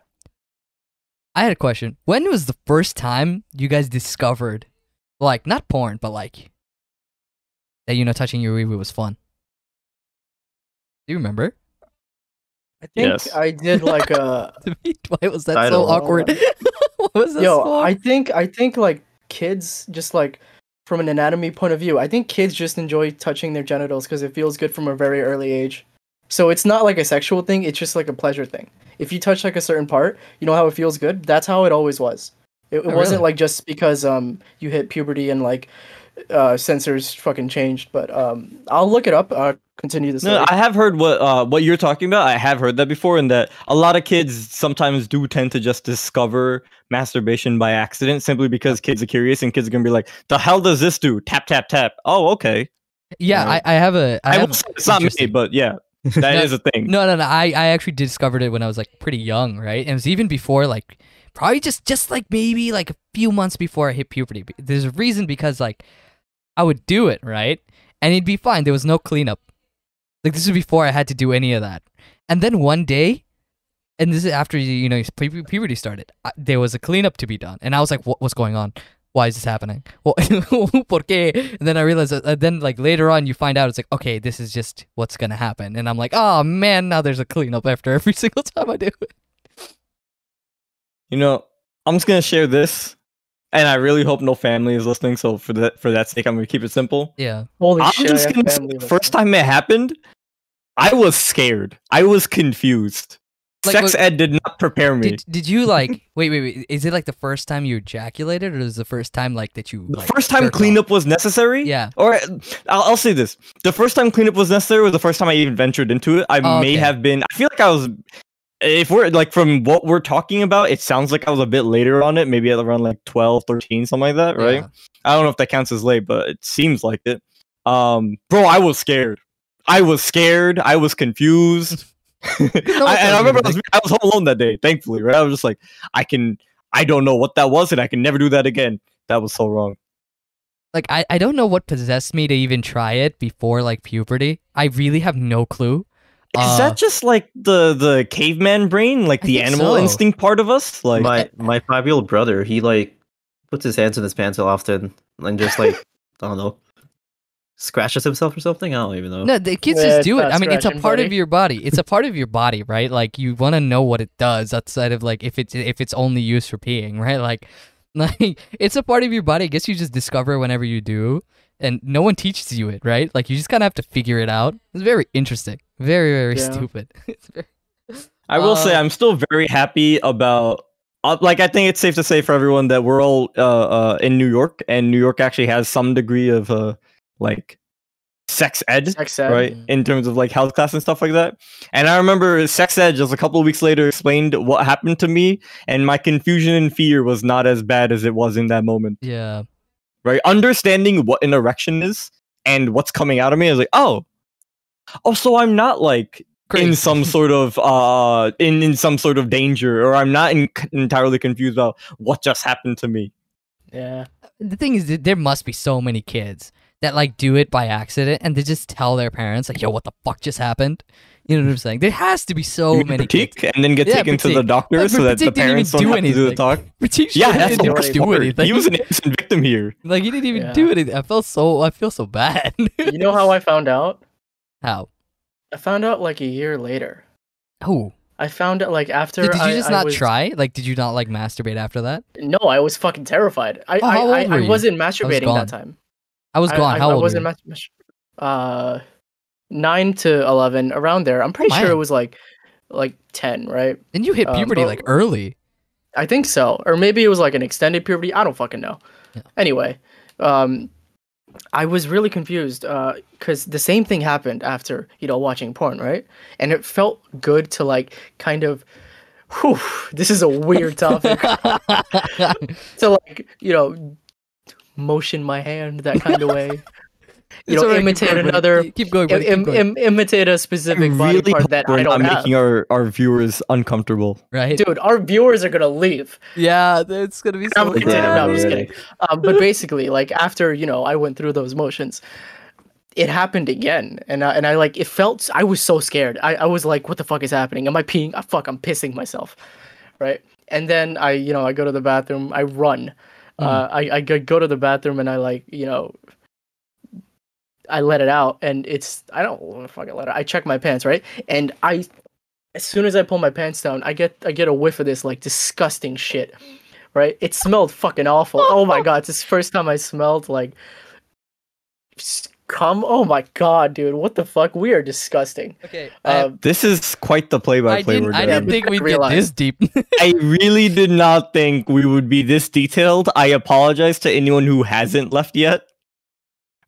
I had a question. When was the first time you guys discovered, like, not porn, but like, that you know, touching your wee wee was fun? Do you remember? I think Yes. I did like a Why was that Title. so awkward? what was this yo. for? I think I think like kids just like from an anatomy point of view. I think kids just enjoy touching their genitals because it feels good from a very early age. So it's not like a sexual thing. It's just like a pleasure thing. If you touch like a certain part, you know how it feels good. That's how it always was. It, it Oh, wasn't really? like just because um you hit puberty and like uh sensors fucking changed. But um I'll look it up. Uh, continue this. No, I have heard what uh, what you're talking about. I have heard that before, and that a lot of kids sometimes do tend to just discover masturbation by accident, simply because kids are curious and kids are gonna be like, "The hell does this do?" Tap tap tap. Oh, okay. yeah, Right. I, I have a. I I, have will say it's not me, interesting- but yeah, that No, is a thing. No, no, no. I, I actually discovered it when I was like pretty young, right? And it was even before like probably just just like maybe like a few months before I hit puberty. There's a reason because like I would do it, right? And it'd be fine. There was no cleanup. Like this was before I had to do any of that. And then one day, and this is after you you know puberty started, I, there was a cleanup to be done, and I was like, what, "What's going on? Why is this happening? Well, por qué?" And then I realized, that, uh, then like later on, you find out it's like, okay, this is just what's gonna happen, and I'm like, oh man, now there's a cleanup after every single time I do it. You know, I'm just gonna share this, and I really hope no family is listening. So for that for that sake, I'm gonna keep it simple. Yeah, Holy I'm shit! Just gonna say, family the listening. first time it happened, I was scared. I was confused. Like, Sex what- ed did not prepare me. Did did you like wait wait wait? Is it like the first time you ejaculated, or is it the first time like that you? the like, first time jerked off? cleanup was necessary. Yeah. Or I'll, I'll say this: the first time cleanup was necessary was the first time I even ventured into it. I Oh, may okay. have been. I feel like I was. If we're like from what we're talking about, it sounds like I was a bit later on it, maybe at around like 12, 13, something like that, right? Yeah. I don't know if that counts as late, but it seems like it. Um, bro, I was scared. I was scared. I was confused. I, and I remember I was, I was home alone that day, thankfully, right? I was just like, I can, I don't know what that was, and I can never do that again. That was so wrong. Like I, I don't know what possessed me to even try it before like puberty. I really have no clue. Is Uh, that just like the the caveman brain, like I the animal so. instinct part of us? Like, my my five year old brother, he like puts his hands in his pants so often and just like I don't know, scratches himself or something. I don't even know. No, the kids Yeah, just do it. I mean, it's a scratching, part of your body. It's a part of your body, right? Like you want to know what it does outside of like if it's if it's only used for peeing, right? Like, like it's a part of your body. I guess you just discover whenever you do, and no one teaches you it, right? Like you just kind of have to figure it out. It's very interesting. Very very Yeah. stupid. very, I will say, uh, I'm still very happy about. Uh, like, I think it's safe to say for everyone that we're all uh, uh, in New York, and New York actually has some degree of uh, like sex ed, Sex ed. right? Mm. In terms of like health class and stuff like that. And I remember sex ed just a couple of weeks later explained what happened to me, and my confusion and fear was not as bad as it was in that moment. yeah. right? Understanding what an erection is and what's coming out of me is like, oh, oh, so I'm not like in some sort of uh in in some sort of danger, or I'm not in, entirely confused about what just happened to me. Yeah. the thing is there must be so many kids that like do it by accident and they just tell their parents like yo what the fuck just happened you know what i'm saying there has to be so You many kids Pratik and then get Yeah, taken to the critique. doctor But so that the Pratik didn't even parents don't do have to do the anything. talk. Pratik Yeah, that's the didn't worst do anything He was an innocent victim here. like he didn't even Yeah. do anything i felt so i feel so bad You know how I found out? how I found out like a year later. oh I found out like after. did, did you just I not was- try like did you not like masturbate after that No, I was fucking terrified. I Oh, how I, old I, were I you? wasn't masturbating gone. that time. I was gone I, how I old wasn't were you? uh, nine to eleven, around there. I'm pretty sure it was like like ten, right? and you hit um, puberty but- like early I think so, or maybe it was like an extended puberty. I don't fucking know. Yeah. Anyway, um, I was really confused because the same thing happened after you know watching porn, right? And it felt good to like kind of. Whew, this is a weird topic. to like you know motion my hand that kind of way. You It's know, alright, keep imitate going, another. Keep- keep going Im- keep going. im- imitate a specific I body really part that we're I not don't have. making our, our viewers uncomfortable. right Dude, our viewers are gonna leave. yeah it's gonna be I'm so kidding. No, I'm just kidding. Um, but basically, like after you know, I went through those motions. It happened again, and I, and I like it felt. I was so scared. I, I was like, "What the fuck is happening? Am I peeing? Ah, fuck, I'm pissing myself." Right, and then I, you know, I go to the bathroom. I run. Uh, I I go to the bathroom and I like, you know, I let it out, and it's I don't want to fucking let it. I check my pants, right, and I, as soon as I pull my pants down, I get I get a whiff of this like disgusting shit right? It smelled fucking awful. Oh my god, it's the first time I smelled like s- cum. Oh my god, dude, what the fuck? We are disgusting. okay I, Um, This is quite the play-by-play didn't, we're I doing. didn't think we'd get realize. this deep I really did not think we would be this detailed. I apologize to anyone who hasn't left yet.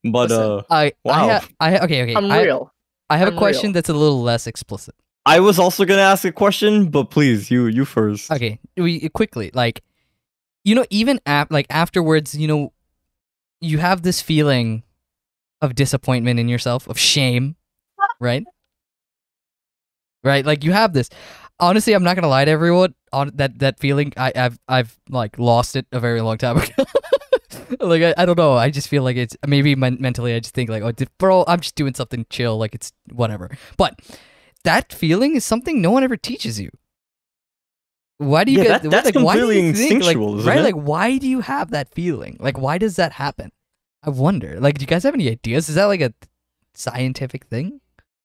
But Listen, uh I, Wow. I, ha- I ha- okay, okay. I'm I, real. I have a I'm question real. that's a little less explicit. I was also gonna ask a question, but please, you you first. Okay, we quickly like, you know, even ap- like afterwards, you know, you have this feeling of disappointment in yourself, of shame, right? Right, like you have this. Honestly, I'm not gonna lie to everyone. On that that feeling, I, I've I've like lost it a very long time ago. like I, I don't know. I just feel like it's maybe men- mentally. I just think like, oh, bro, I'm just doing something chill. Like it's whatever. But that feeling is something no one ever teaches you. Why do you Yeah, get that- that's like, why do you completely think, like, instinctual, isn't right? it? Like, why do you have that feeling? Like, why does that happen? I wonder. Like, do you guys have any ideas? Is that like a scientific thing?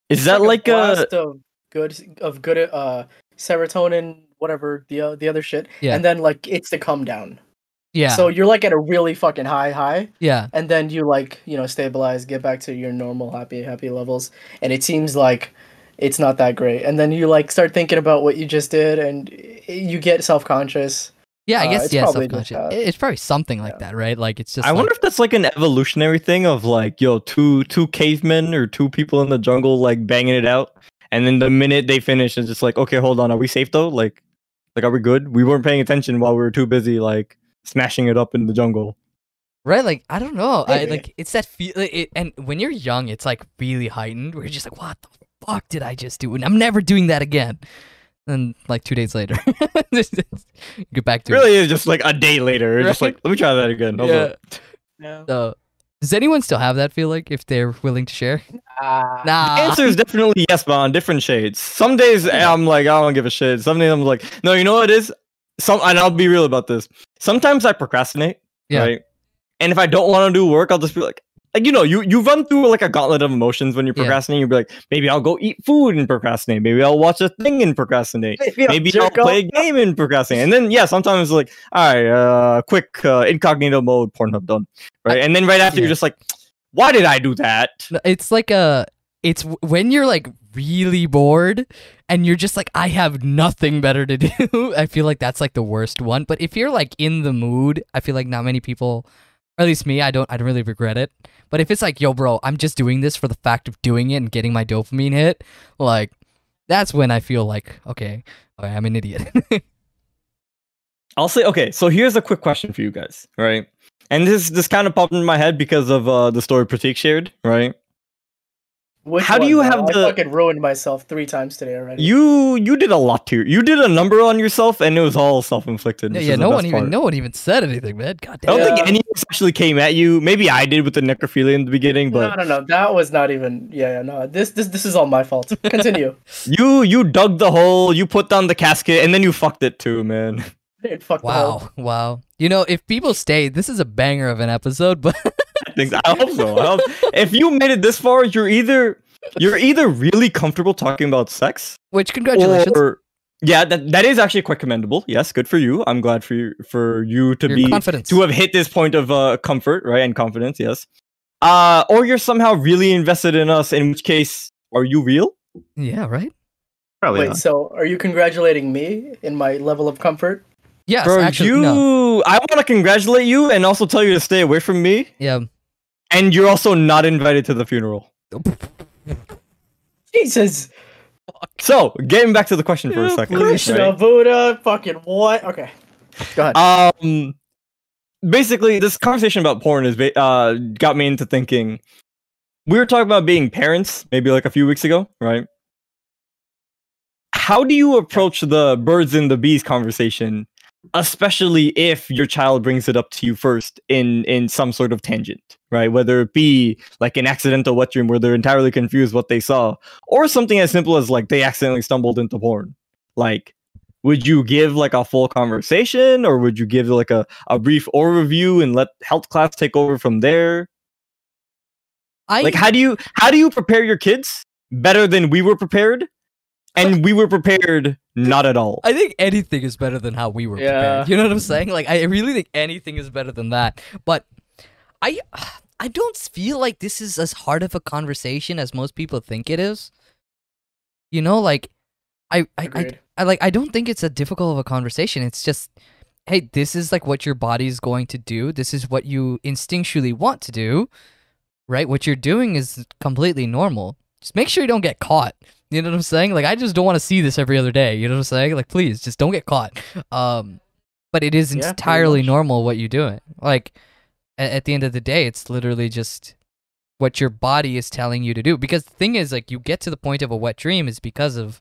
Is It's that like, a blast of good of good uh serotonin, whatever the uh, the other shit, Yeah. and then like it's the come down. Yeah. So you're like at a really fucking high high, yeah. and then you like you know stabilize, get back to your normal happy happy levels, and it seems like it's not that great, and then you like start thinking about what you just did, and you get self conscious. Yeah, I Uh, guess it's yeah, probably subconscious. that. It's probably something like Yeah. that, right? Like it's just. I like- wonder if that's like an evolutionary thing of like, yo, two two cavemen or two people in the jungle like banging it out, and then the minute they finish, it's just like, okay, hold on, are we safe though? Like, like are we good? We weren't paying attention while we were too busy like smashing it up in the jungle. Right, like I don't know. I like it's that feel. It, and when you're young, it's like really heightened. Where you're just like, "What the fuck did I just do?" And I'm never doing that again. And like two days later, get back to really is just like a day later. It's just like, let me try that again. Hold Yeah. up. Yeah. So, does anyone still have that feel like if they're willing to share? Ah. Nah. The answer is definitely yes, but on different shades. Some days I'm like, I don't give a shit. Some days I'm like, no, you know what it is? Some and I'll be real about this. Sometimes I procrastinate. Yeah. Right. And if I don't want to do work, I'll just be like, like you know, you you run through like a gauntlet of emotions when you're Yeah. procrastinating. You'll be like, maybe I'll go eat food and procrastinate. Maybe I'll watch a thing and procrastinate. Maybe I'll Maybe I'll play a game and procrastinate. And then yeah, sometimes like, all right, uh, quick uh, incognito mode, Pornhub done. Right. and then right after yeah. you're just like, why did I do that? It's like a. It's when you're like really bored and you're just like, I have nothing better to do. I feel like that's like the worst one. But if you're like in the mood, I feel like not many people, at least me, I don't, I don't really regret it. But if it's like, yo, bro, I'm just doing this for the fact of doing it and getting my dopamine hit, like, that's when I feel like, okay, okay I'm an idiot. I'll say okay. So here's a quick question for you guys, right? And this this kind of popped in my head because of uh, the story Pratik shared, right? Which How do you though? have I the- fucking ruined myself three times today already. You you did a lot to you did a number on yourself, and it was all self inflicted. yeah, yeah, no one even, no one even said anything, man. God damn. I don't damn. think Yeah. any of actually came at you. Maybe I did with the necrophilia in the beginning, no, but no, no. No, that was not even. Yeah, yeah, no. This, this, this is all my fault. Continue. you you dug the hole, you put down the casket, and then you fucked it too, man. Dude, fuck the hole. Wow, wow. You know, if people stay, this is a banger of an episode, but I think I hope so. I hope, if you made it this far, you're either you're either really comfortable talking about sex, which congratulations. Or, yeah, that that is actually quite commendable. Yes, good for you. I'm glad for you for you to Your be confidence. to have hit this point of uh, comfort, right, and confidence. Yes. Uh, or you're somehow really invested in us. In which case, are you real? yeah, right? Probably Wait, not. so are you congratulating me in my level of comfort? Yes, Bro, actually, you. no. I want to congratulate you and also tell you to stay away from me. Yeah. And you're also not invited to the funeral. Jesus. So, getting back to the question for a second. Krishna, right? Buddha, fucking what? Okay. Go ahead. Um, basically, this conversation about porn is ba- uh got me into thinking. We were talking about being parents maybe like a few weeks ago, right? How do you approach the birds and the bees conversation, especially if your child brings it up to you first in in some sort of tangent, right? Whether it be like an accidental wet dream where they're entirely confused what they saw, or something as simple as like they accidentally stumbled into porn. Like, would you give like a full conversation or would you give like a, a brief overview and let health class take over from there I like how do you how do you prepare your kids better than we were prepared and we were prepared not at all I think anything is better than how we were Yeah. prepared. You know what I'm saying? Like I really think anything is better than that. But I I don't feel like this is as hard of a conversation as most people think it is. You know, like I I, I Agreed. I like I don't think it's a difficult of a conversation. It's just hey, this is like what your body's going to do. This is what you instinctually want to do. Right? What you're doing is completely normal. Just make sure you don't get caught. You know what I'm saying? Like I just don't want to see this every other day. You know what I'm saying? Like please just don't get caught. Um but it is Yeah, entirely normal what you're doing. Like at the end of the day, it's literally just what your body is telling you to do. Because the thing is, like, you get to the point of a wet dream is because of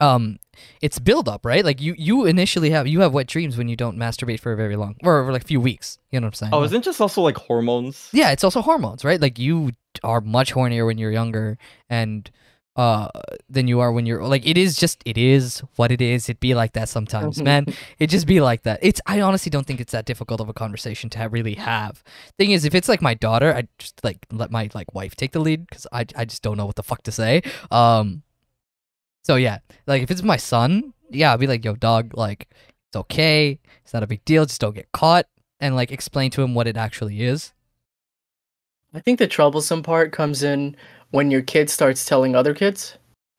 um it's build up, right? Like you you initially have you have wet dreams when you don't masturbate for a very long or for like a few weeks. You know what I'm saying? oh isn't just also like hormones yeah, it's also hormones, right? Like you are much hornier when you're younger and uh than you are when you're like it is just it is what it is. It be like that sometimes, man. It just be like that. It's I honestly don't think it's that difficult of a conversation to have, really have. Thing is, if it's like my daughter, I just like let my like wife take the lead because I I just don't know what the fuck to say. Um, so yeah, like if it's my son, yeah, I'll be like, yo, dog, like it's okay. It's not a big deal. Just don't get caught and like explain to him what it actually is. I think the troublesome part comes in when your kid starts telling other kids,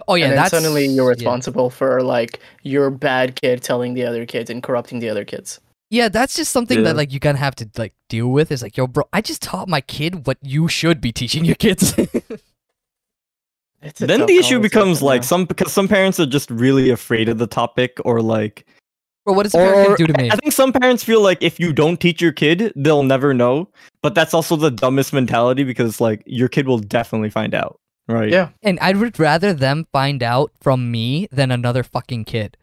Oh yeah, and then that's suddenly you're yeah. responsible for like your bad kid telling the other kids and corrupting the other kids. Yeah, that's just something Yeah. that like you gonna have to like deal with. Is like, yo, bro, I just taught my kid what you should be teaching your kids. It's then the issue becomes like yeah. some because some parents are just really afraid of the topic or like Bro, what does a parent or do to me? I think some parents feel like if you don't teach your kid, they'll never know. But that's also the dumbest mentality because like your kid will definitely find out, right? Yeah. And I would rather them find out from me than another fucking kid.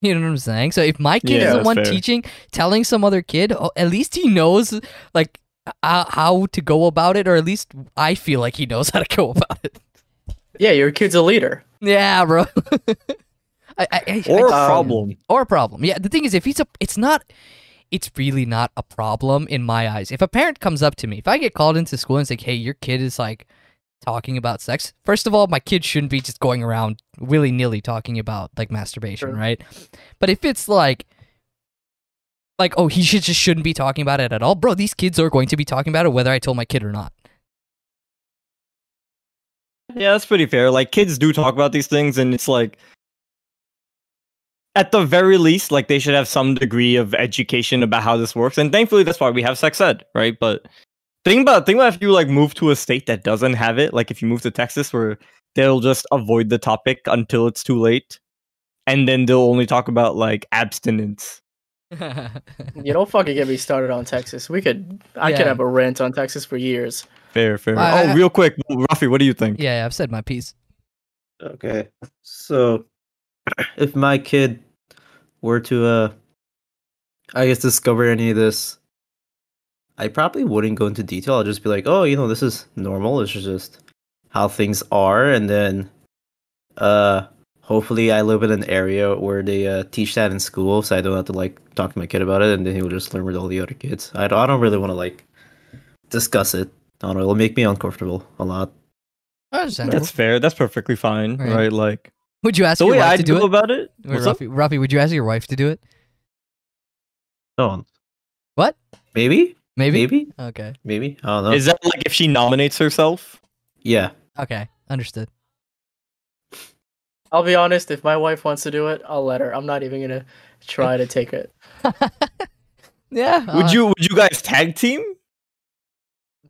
You know what I'm saying? So if my kid Yeah, is the one fair. teaching, telling some other kid, oh, at least he knows like Uh, how to go about it, or at least I feel like he knows how to go about it. Yeah, your kid's a leader. Yeah, bro. I, I, I, Or a problem. or a problem. Yeah, the thing is, if he's a, it's not, it's really not a problem in my eyes. If a parent comes up to me, if I get called into school and say, "Hey, your kid is like talking about sex," first of all, my kid shouldn't be just going around willy nilly talking about like masturbation, Sure. right? But if it's like, like, oh, he should just shouldn't be talking about it at all, bro. These kids are going to be talking about it whether I told my kid or not. Yeah, that's pretty fair. Like kids do talk about these things, and it's like at the very least, like they should have some degree of education about how this works. And thankfully, that's why we have sex ed, right? But think about think about if you like move to a state that doesn't have it, like if you move to Texas, where they'll just avoid the topic until it's too late, and then they'll only talk about like abstinence. You don't fucking get me started on Texas. We could, I could have a rant on Texas for years. Fair, fair. I- oh, real quick, Rafi, what do you think? yeah, I've said my piece. Okay. So if my kid were to uh I guess discover any of this, I probably wouldn't go into detail. I'll just be like, oh, you know, this is normal. This is just how things are and then uh hopefully I live in an area where they uh, teach that in school so I don't have to like talk to my kid about it and then he'll just learn with all the other kids. I don't, I don't really want to like discuss it. I don't know, it'll make me uncomfortable a lot. Understandable. That's fair. That's perfectly fine, Right. right? Like Would you ask the your way wife I to do do it? about it. Wait, What's? Rafi, Rafi, would you ask your wife to do it? Don't. What? Maybe? Maybe. Maybe? Okay. Maybe? I don't know. Is that like if she nominates herself? yeah. Okay. Understood. I'll be honest, if my wife wants to do it, I'll let her. I'm not even gonna try to take it. Yeah. Would uh, you would you guys tag team?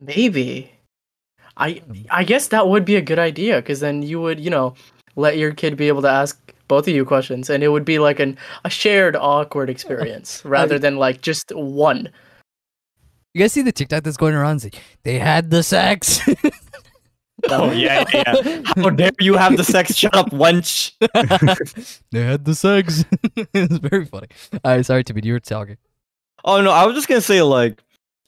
Maybe. I I guess that would be a good idea because then you would, you know, let your kid be able to ask both of you questions and it would be like an a shared awkward experience rather than like just one. You guys see the TikTok that's going around? It's like, they had the sex. Oh yeah, yeah. How dare you have the sex? Shut up, wench. they had the sex. it's very funny. All right, sorry, Timmy, you were talking. Oh no, I was just gonna say like,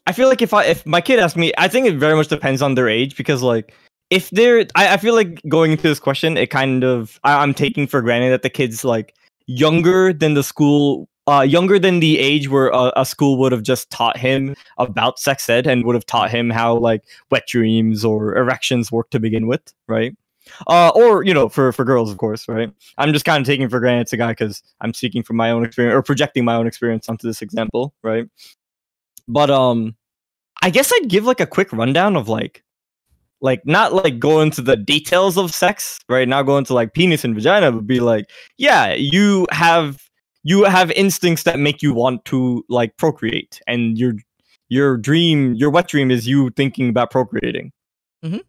I feel like if I if my kid asked me, I think it very much depends on their age because like if they're, I, I feel like going into this question, it kind of I, I'm taking for granted that the kid's like younger than the school. Uh, younger than the age where a, school would have just taught him about sex ed and would have taught him how like wet dreams or erections work to begin with, right? Uh, or you know, for for girls, of course, right? I'm just kind of taking for granted it's a guy because I'm speaking from my own experience or projecting my own experience onto this example, right? But um, I guess I'd give like a quick rundown of like, like not like go into the details of sex, right? Not go into like penis and vagina, but be like, yeah, you have you have instincts that make you want to like procreate, and your your dream, your wet dream is you thinking about procreating. Mhm.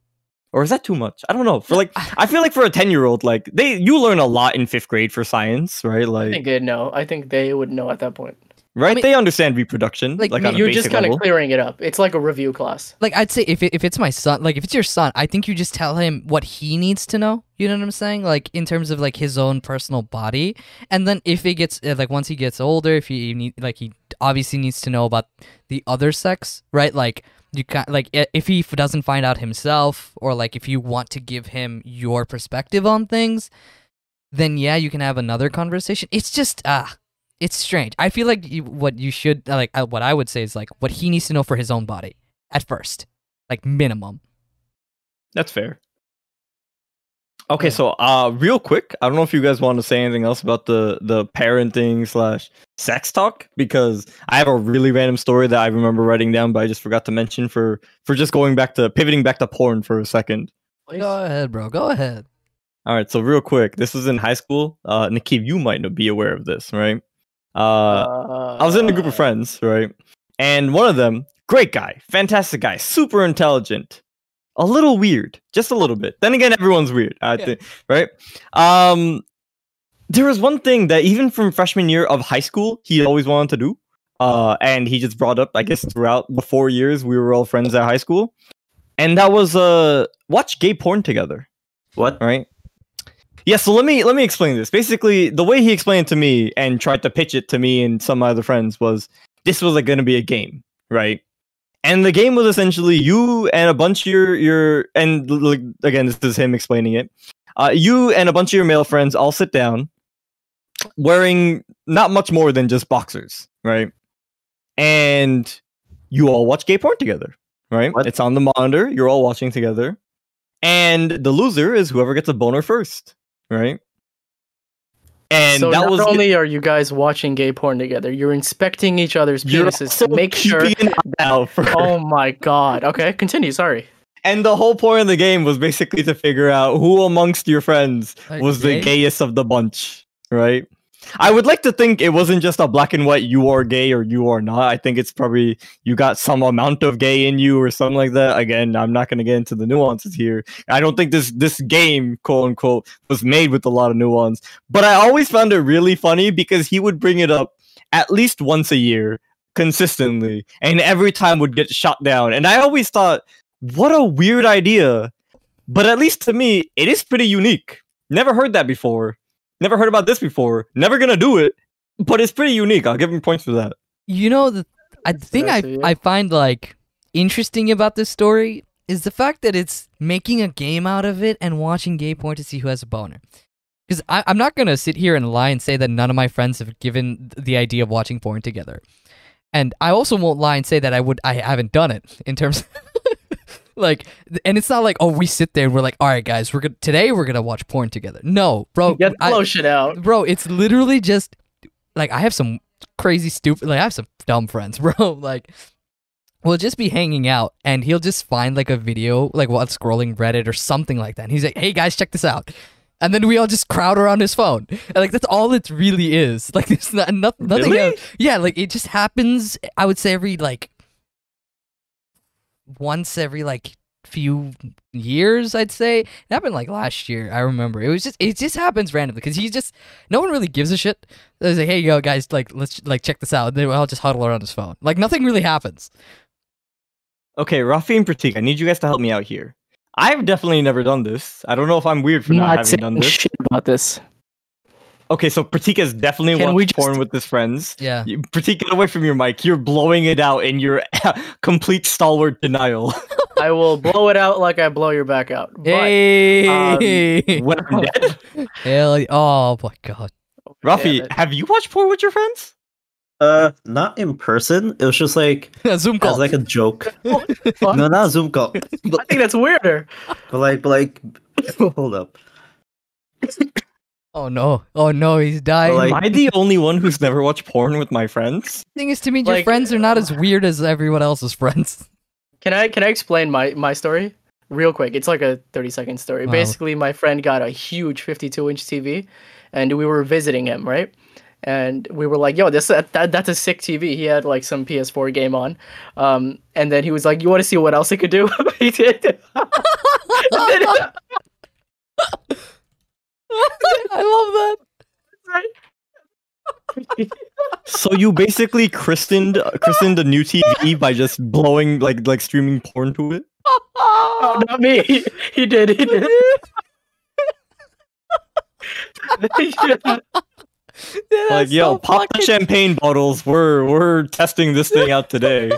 Or is that too much? I don't know. For like, I feel like for a ten year old, like they you learn a lot in fifth grade for science, right? I Like, think they'd know. I think they would know at that point. Right? mean- they understand reproduction, like, like, You're just kind of clearing it up. It's like a review class. Like, I'd say if, it, if it's my son, like, if it's your son, I think you just tell him what he needs to know. You know what I'm saying? Like, in terms of, like, his own personal body. And then if he gets, uh, like, once he gets older, if he need, like, he obviously needs to know about the other sex, right? Like, you can like if he doesn't find out himself or like if you want to give him your perspective on things then yeah you can have another conversation it's just ah it's strange i feel like you, what you should like uh, what i would say is like what he needs to know for his own body at first like minimum That's fair. Okay, Yeah. so uh, real quick, I don't know if you guys want to say anything else about the the parenting slash sex talk because I have a really random story that I remember writing down, but I just forgot to mention for for just going back to pivoting back to porn for a second. Go ahead, bro. Go ahead. All right, so real quick, this was in high school. Uh, Nikib, you might not be aware of this, right? Uh, I was in a group of friends, right? And one of them, great guy, fantastic guy, super intelligent, a little weird, just a little bit. Then again, everyone's weird, I Yeah. think, right? Um, there was one thing that even from freshman year of high school, he always wanted to do. Uh, and he just brought up, I guess, throughout the four years we were all friends at high school, and that was uh, watch gay porn together What? right? Yeah, so let me let me explain this. Basically, the way he explained it to me and tried to pitch it to me and some of my other friends was this was like going to be a game, right? And the game was essentially you and a bunch of your your and like again, this is him explaining it. Uh, you and a bunch of your male friends all sit down, wearing not much more than just boxers, right? And you all watch gay porn together, right? What? It's on the monitor. You're all watching together, and the loser is whoever gets a boner first, right? And so that not was only are you guys watching gay porn together, you're inspecting each other's you're penises to make sure. keeping an for Oh my god. Okay, continue. Sorry. And the whole point of the game was basically to figure out who amongst your friends Are was gay? the gayest of the bunch, right? I would like to think it wasn't just a black and white you are gay or you are not. I think it's probably you got some amount of gay in you or something like that. Again, I'm not going to get into the nuances here. I don't think this this game, quote unquote, was made with a lot of nuance. But I always found it really funny because he would bring it up at least once a year consistently and every time would get shot down. And I always thought what a weird idea. But at least to me, it is pretty unique. Never heard that before. Never heard about this before. Never gonna do it. But it's pretty unique. I'll give him points for that. You know the I the thing I nice of you. I find like interesting about this story is the fact that it's making a game out of it and watching gay porn to see who has a boner. Because I'm not gonna sit here and lie and say that none of my friends have given the idea of watching porn together, and I also won't lie and say that I would I haven't done it in terms. Like and it's not like oh we sit there and we're like all right guys we're gonna today we're gonna watch porn together no bro Get the lotion out. bro it's literally just like i have some crazy stupid like i have some dumb friends bro like we'll just be hanging out and he'll just find like a video like while scrolling reddit or something like that and he's like hey guys check this out and then we all just crowd around his phone and like that's all it really is like it's not, not nothing Really? else. yeah like it just happens i would say every like once every like few years i'd say it happened like last year i remember it was just it just happens randomly because he's just no one really gives a shit they're like hey yo guys like let's like check this out and then i'll just huddle around his phone like nothing really happens Okay, Rafi and Pratik, I need you guys to help me out here. I've definitely never done this. I don't know if I'm weird for not, having saying done this. shit about this. Okay, so Pratik is definitely Can watched we just- porn with his friends. yeah You- Pratik, get away from your mic. You're blowing it out in your complete stalwart denial. I will blow it out like I blow your back out. But, hey when I'm dead. Hell, oh my god Rafi, have you watched porn with your friends? Uh, not in person. It was just like a zoom as call like a joke. No, not a Zoom call. But, I think that's weirder. But like, but like, hold up. Oh no oh no he's dying Like- Am I the only one who's never watched porn with my friends? thing is to me your like- friends are not as weird as everyone else's friends Can I can I explain my my story real quick? It's like a 30 second story. Wow. Basically, my friend got a huge 52 inch TV, and we were visiting him, right? And we were like, "Yo, this that, that that's a sick TV." He had like some PS4 game on, um, and then he was like, "You want to see what else it could do?" he did. i love that So you basically christened uh, christened a new TV by just blowing like like streaming porn to it? oh, not me. He, he did. He did. Like, yo, pop the champagne bottles. We're we're testing this thing out today.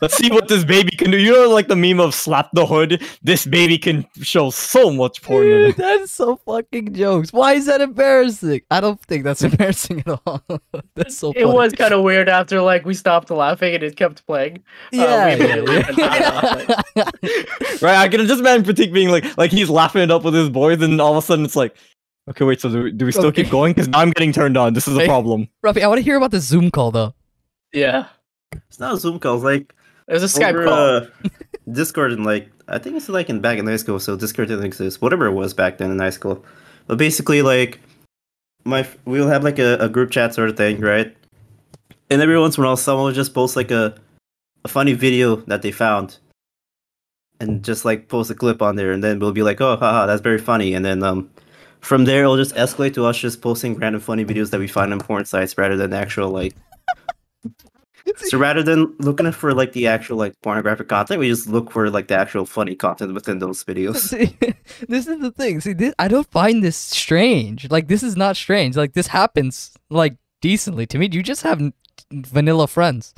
Let's see what this baby can do. You know, like the meme of slap the hood. This baby can show so much porn. in Dude, it. that's so fucking jokes. Why is that embarrassing? I don't think that's embarrassing at all. that's so. It was kind of weird after like we stopped laughing and it kept playing. Uh, yeah. we immediately yeah, Right? I can just imagine Pratik being like, like he's laughing it up with his boys, and all of a sudden it's like, okay, wait, so do we, do we still Okay. keep going? Because I'm getting turned on. This is a Hey. problem. Rafi, I want to hear about the Zoom call though. Yeah, It's not a Zoom call. It's like it was a Skype over, call. uh, Discord and like I think it's like in back in high school, so Discord didn't exist. Whatever it was back then in high school. But basically, like my we'll have like a, a group chat sort of thing, right? And every once in a while, someone will just post like a a funny video that they found, and just like post a clip on there, and then we'll be like, "Oh, haha, that's very funny," and then um. From there, it'll just escalate to us just posting random funny videos that we find on porn sites rather than actual like so rather than looking for like the actual like pornographic content, we just look for like the actual funny content within those videos. See, this is the thing. See, this, I don't find this strange. Like, this is not strange. Like, this happens like decently to me. You just have n- vanilla friends.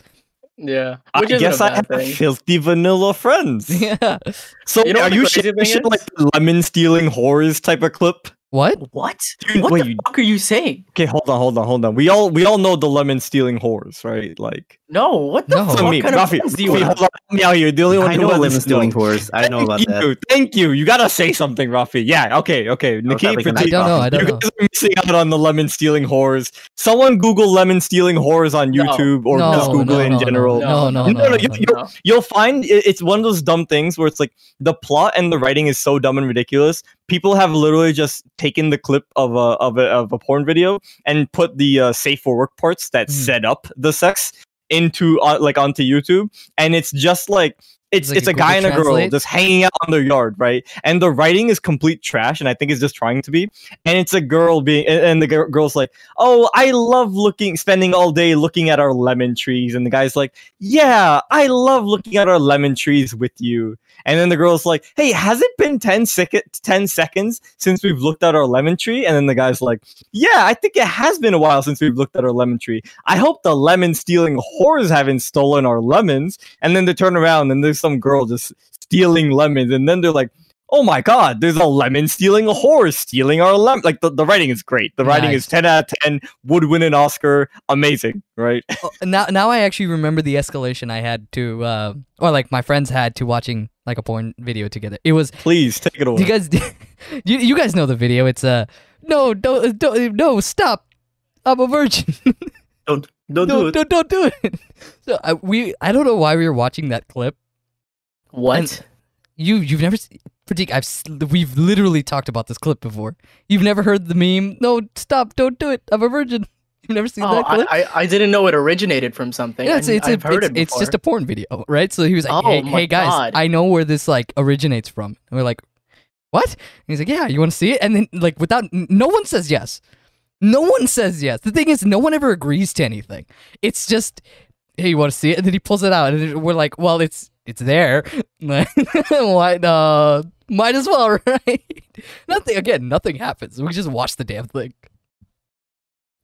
yeah, I which isn't guess I bad have thing. filthy vanilla friends. Yeah. So You know are you crazy shit, thing shit is? like the lemon stealing whores type of clip? What? What? Dude, what wait, the you- fuck are you saying? Okay, hold on, hold on, hold on. We all we all know the lemon stealing whores, right? Like No, what the No. fuck me, kind of Rafi, do you Rafi, hold on, me out here. The only one I who know hasn't lemon stealing known. whores. I know about thank that. thank you. You gotta say something, Rafi. Yeah, okay, okay. Nikki, having a I Pratik, don't know. I don't you know. guys are missing out on the lemon stealing whores. Someone Google lemon stealing whores on No. YouTube or No, just Google no, it in no, general. No, no, no. No, no, no, you- no. you're- No. You'll find it's one of those dumb things where it's like the plot and the writing is so dumb and ridiculous. People have literally just taken the clip of a of a, of a porn video and put the uh, safe for work parts that Mhm. set up the sex into uh, like onto YouTube, and it's just like it's Like it's a a guy and a girl just hanging out on their yard, right? And the writing is complete trash, and I think it's just trying to be. And it's a girl being, and- the girl's like, "Oh, I love looking, spending all day looking at our lemon trees," and the guy's like, "Yeah, I love looking at our lemon trees with you." And then the girl's like, "Hey, has it been 10, sec- 10 seconds since we've looked at our lemon tree?" And then the guy's like, "Yeah, I think it has been a while since we've looked at our lemon tree. I hope the lemon stealing whores haven't stolen our lemons." And then they turn around and there's some girl just stealing lemons, and then they're like. Oh my god, there's a lemon stealing a horse stealing our lemon. Like the, the writing is great. The writing is 10 out of 10, would win an Oscar. Amazing, right? Oh, now, now I actually remember the escalation I had to, uh, or like my friends had to watching like a porn video together. It was Please take it away. You guys, you, you guys know the video? It's uh, no, don't, don't, no, stop! I'm a virgin. Don't don't no, do it. don't, don't do it. So I, we, I don't know why we were watching that clip. What? You, you've never, se- Pratik, I've, we've literally talked about this clip before. You've never heard the meme? No, stop! Don't do it! I'm a virgin. You've never seen Oh, that clip? I, I I didn't know it originated from something. Yeah, it's it's, a, I've heard it's, it. it's just a porn video, right? So he was like, Oh "Hey, hey guys, God. I know where this like originates from." And we're like, "What?" And he's like, "Yeah, you want to see it?" And then like without no one says yes. No one says yes. The thing is, no one ever agrees to anything. It's just, "Hey, you want to see it?" And then he pulls it out, and we're like, "Well, it's it's there. Why? Uh, might as well, right?" nothing. Again, nothing happens. We just watch the damn thing.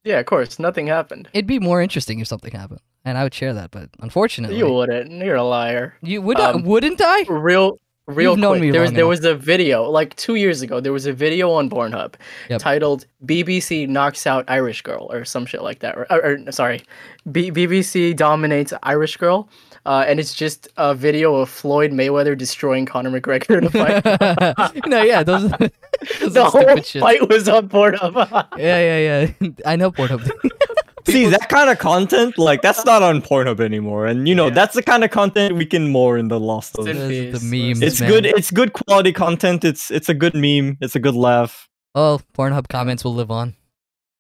Yeah, of course. Nothing happened. It'd be more interesting if something happened, and I would share that. But unfortunately, You wouldn't. You're a liar. You would Um, wouldn't I? Real, real You've known quick. me there was long there enough. was a video like two years ago. There was a video on Pornhub Yep. titled "BBC knocks out Irish girl" or some shit like that. Or, or, or, sorry, B- BBC dominates Irish girl. Uh, and it's just a video of Floyd Mayweather destroying Conor McGregor in a fight. no, yeah, those, those the are whole stupid shit. fight was on Pornhub. Yeah, yeah, yeah. I know Pornhub. See that kind of content, like that's not on Pornhub anymore, and you know Yeah. that's the kind of content we can more in the Lost of. It's in the memes. It's man. good. It's good quality content. It's it's a good meme. It's a good laugh. Oh, Pornhub comments will live on.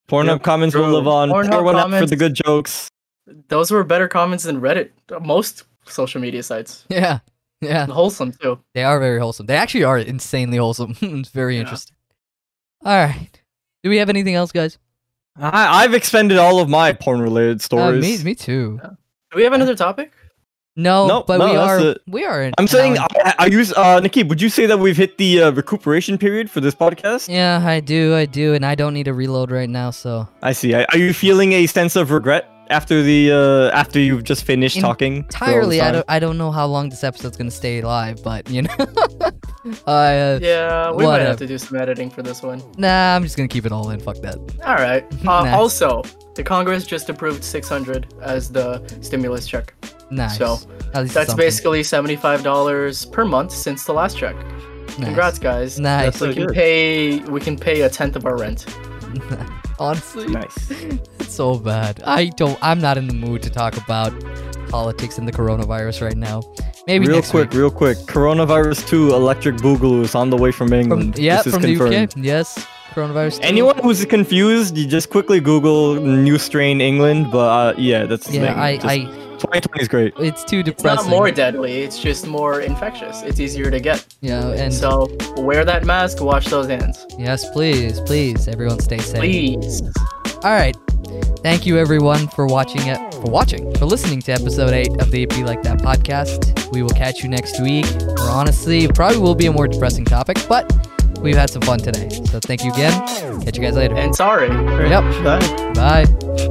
Pornhub Yep, comments will live on. Pornhub Pour one out for the good jokes. Those were better comments than Reddit. Most social media sites. Yeah, yeah. Wholesome too. They are very wholesome. They actually are insanely wholesome. it's very Yeah. interesting. All right. Do we have anything else, guys? I, I've expended all of my porn-related Uh, stories. me, me too. Do we have another topic? No, Nope, but no, we are. it. We are. an I'm saying, I, I use uh, Nikki. Would you say that we've hit the uh, recuperation period for this podcast? Yeah, I do, I do, and I don't need a reload right now, so I see. Are are you feeling a sense of regret after the uh after you've just finished talking? Entirely, I don't, I don't know how long this episode's gonna stay live, but you know, I, uh, Yeah, we might Whatever. have to do some editing for this one. nah, I'm just gonna keep it all in. Fuck that. All right. Uh, Nice. Also, the Congress just approved 600 as the stimulus check. Nice. So, That's something. basically $75 per month since the last check. Nice. Congrats, guys. Nice. That's so We can good. pay we can pay a tenth of our rent. Honestly, Nice. It's so bad. I don't. I'm not in the mood to talk about politics and the coronavirus right now. Maybe real next quick, week. real quick. Coronavirus 2 Electric Boogaloo is on the way from From, England. yeah, this is from confirmed. the UK. Yes, coronavirus. too. Anyone who's confused, you just quickly Google new strain England. But uh, yeah, that's the Yeah, thing. I, Just- I. 2020 is great. It's too It's depressing. not more deadly, it's just more infectious. It's easier to get. Yeah, and So wear that mask, wash those hands. yes, please, please, everyone, stay safe. Please. All right. Thank you everyone for watching it for watching for listening to episode 8 of the Be Like That podcast. We will catch you next week. Or honestly, it probably will be a more depressing topic, but we've had some fun today. So thank you again. Catch you guys later. And sorry. Yep. Bye. Bye.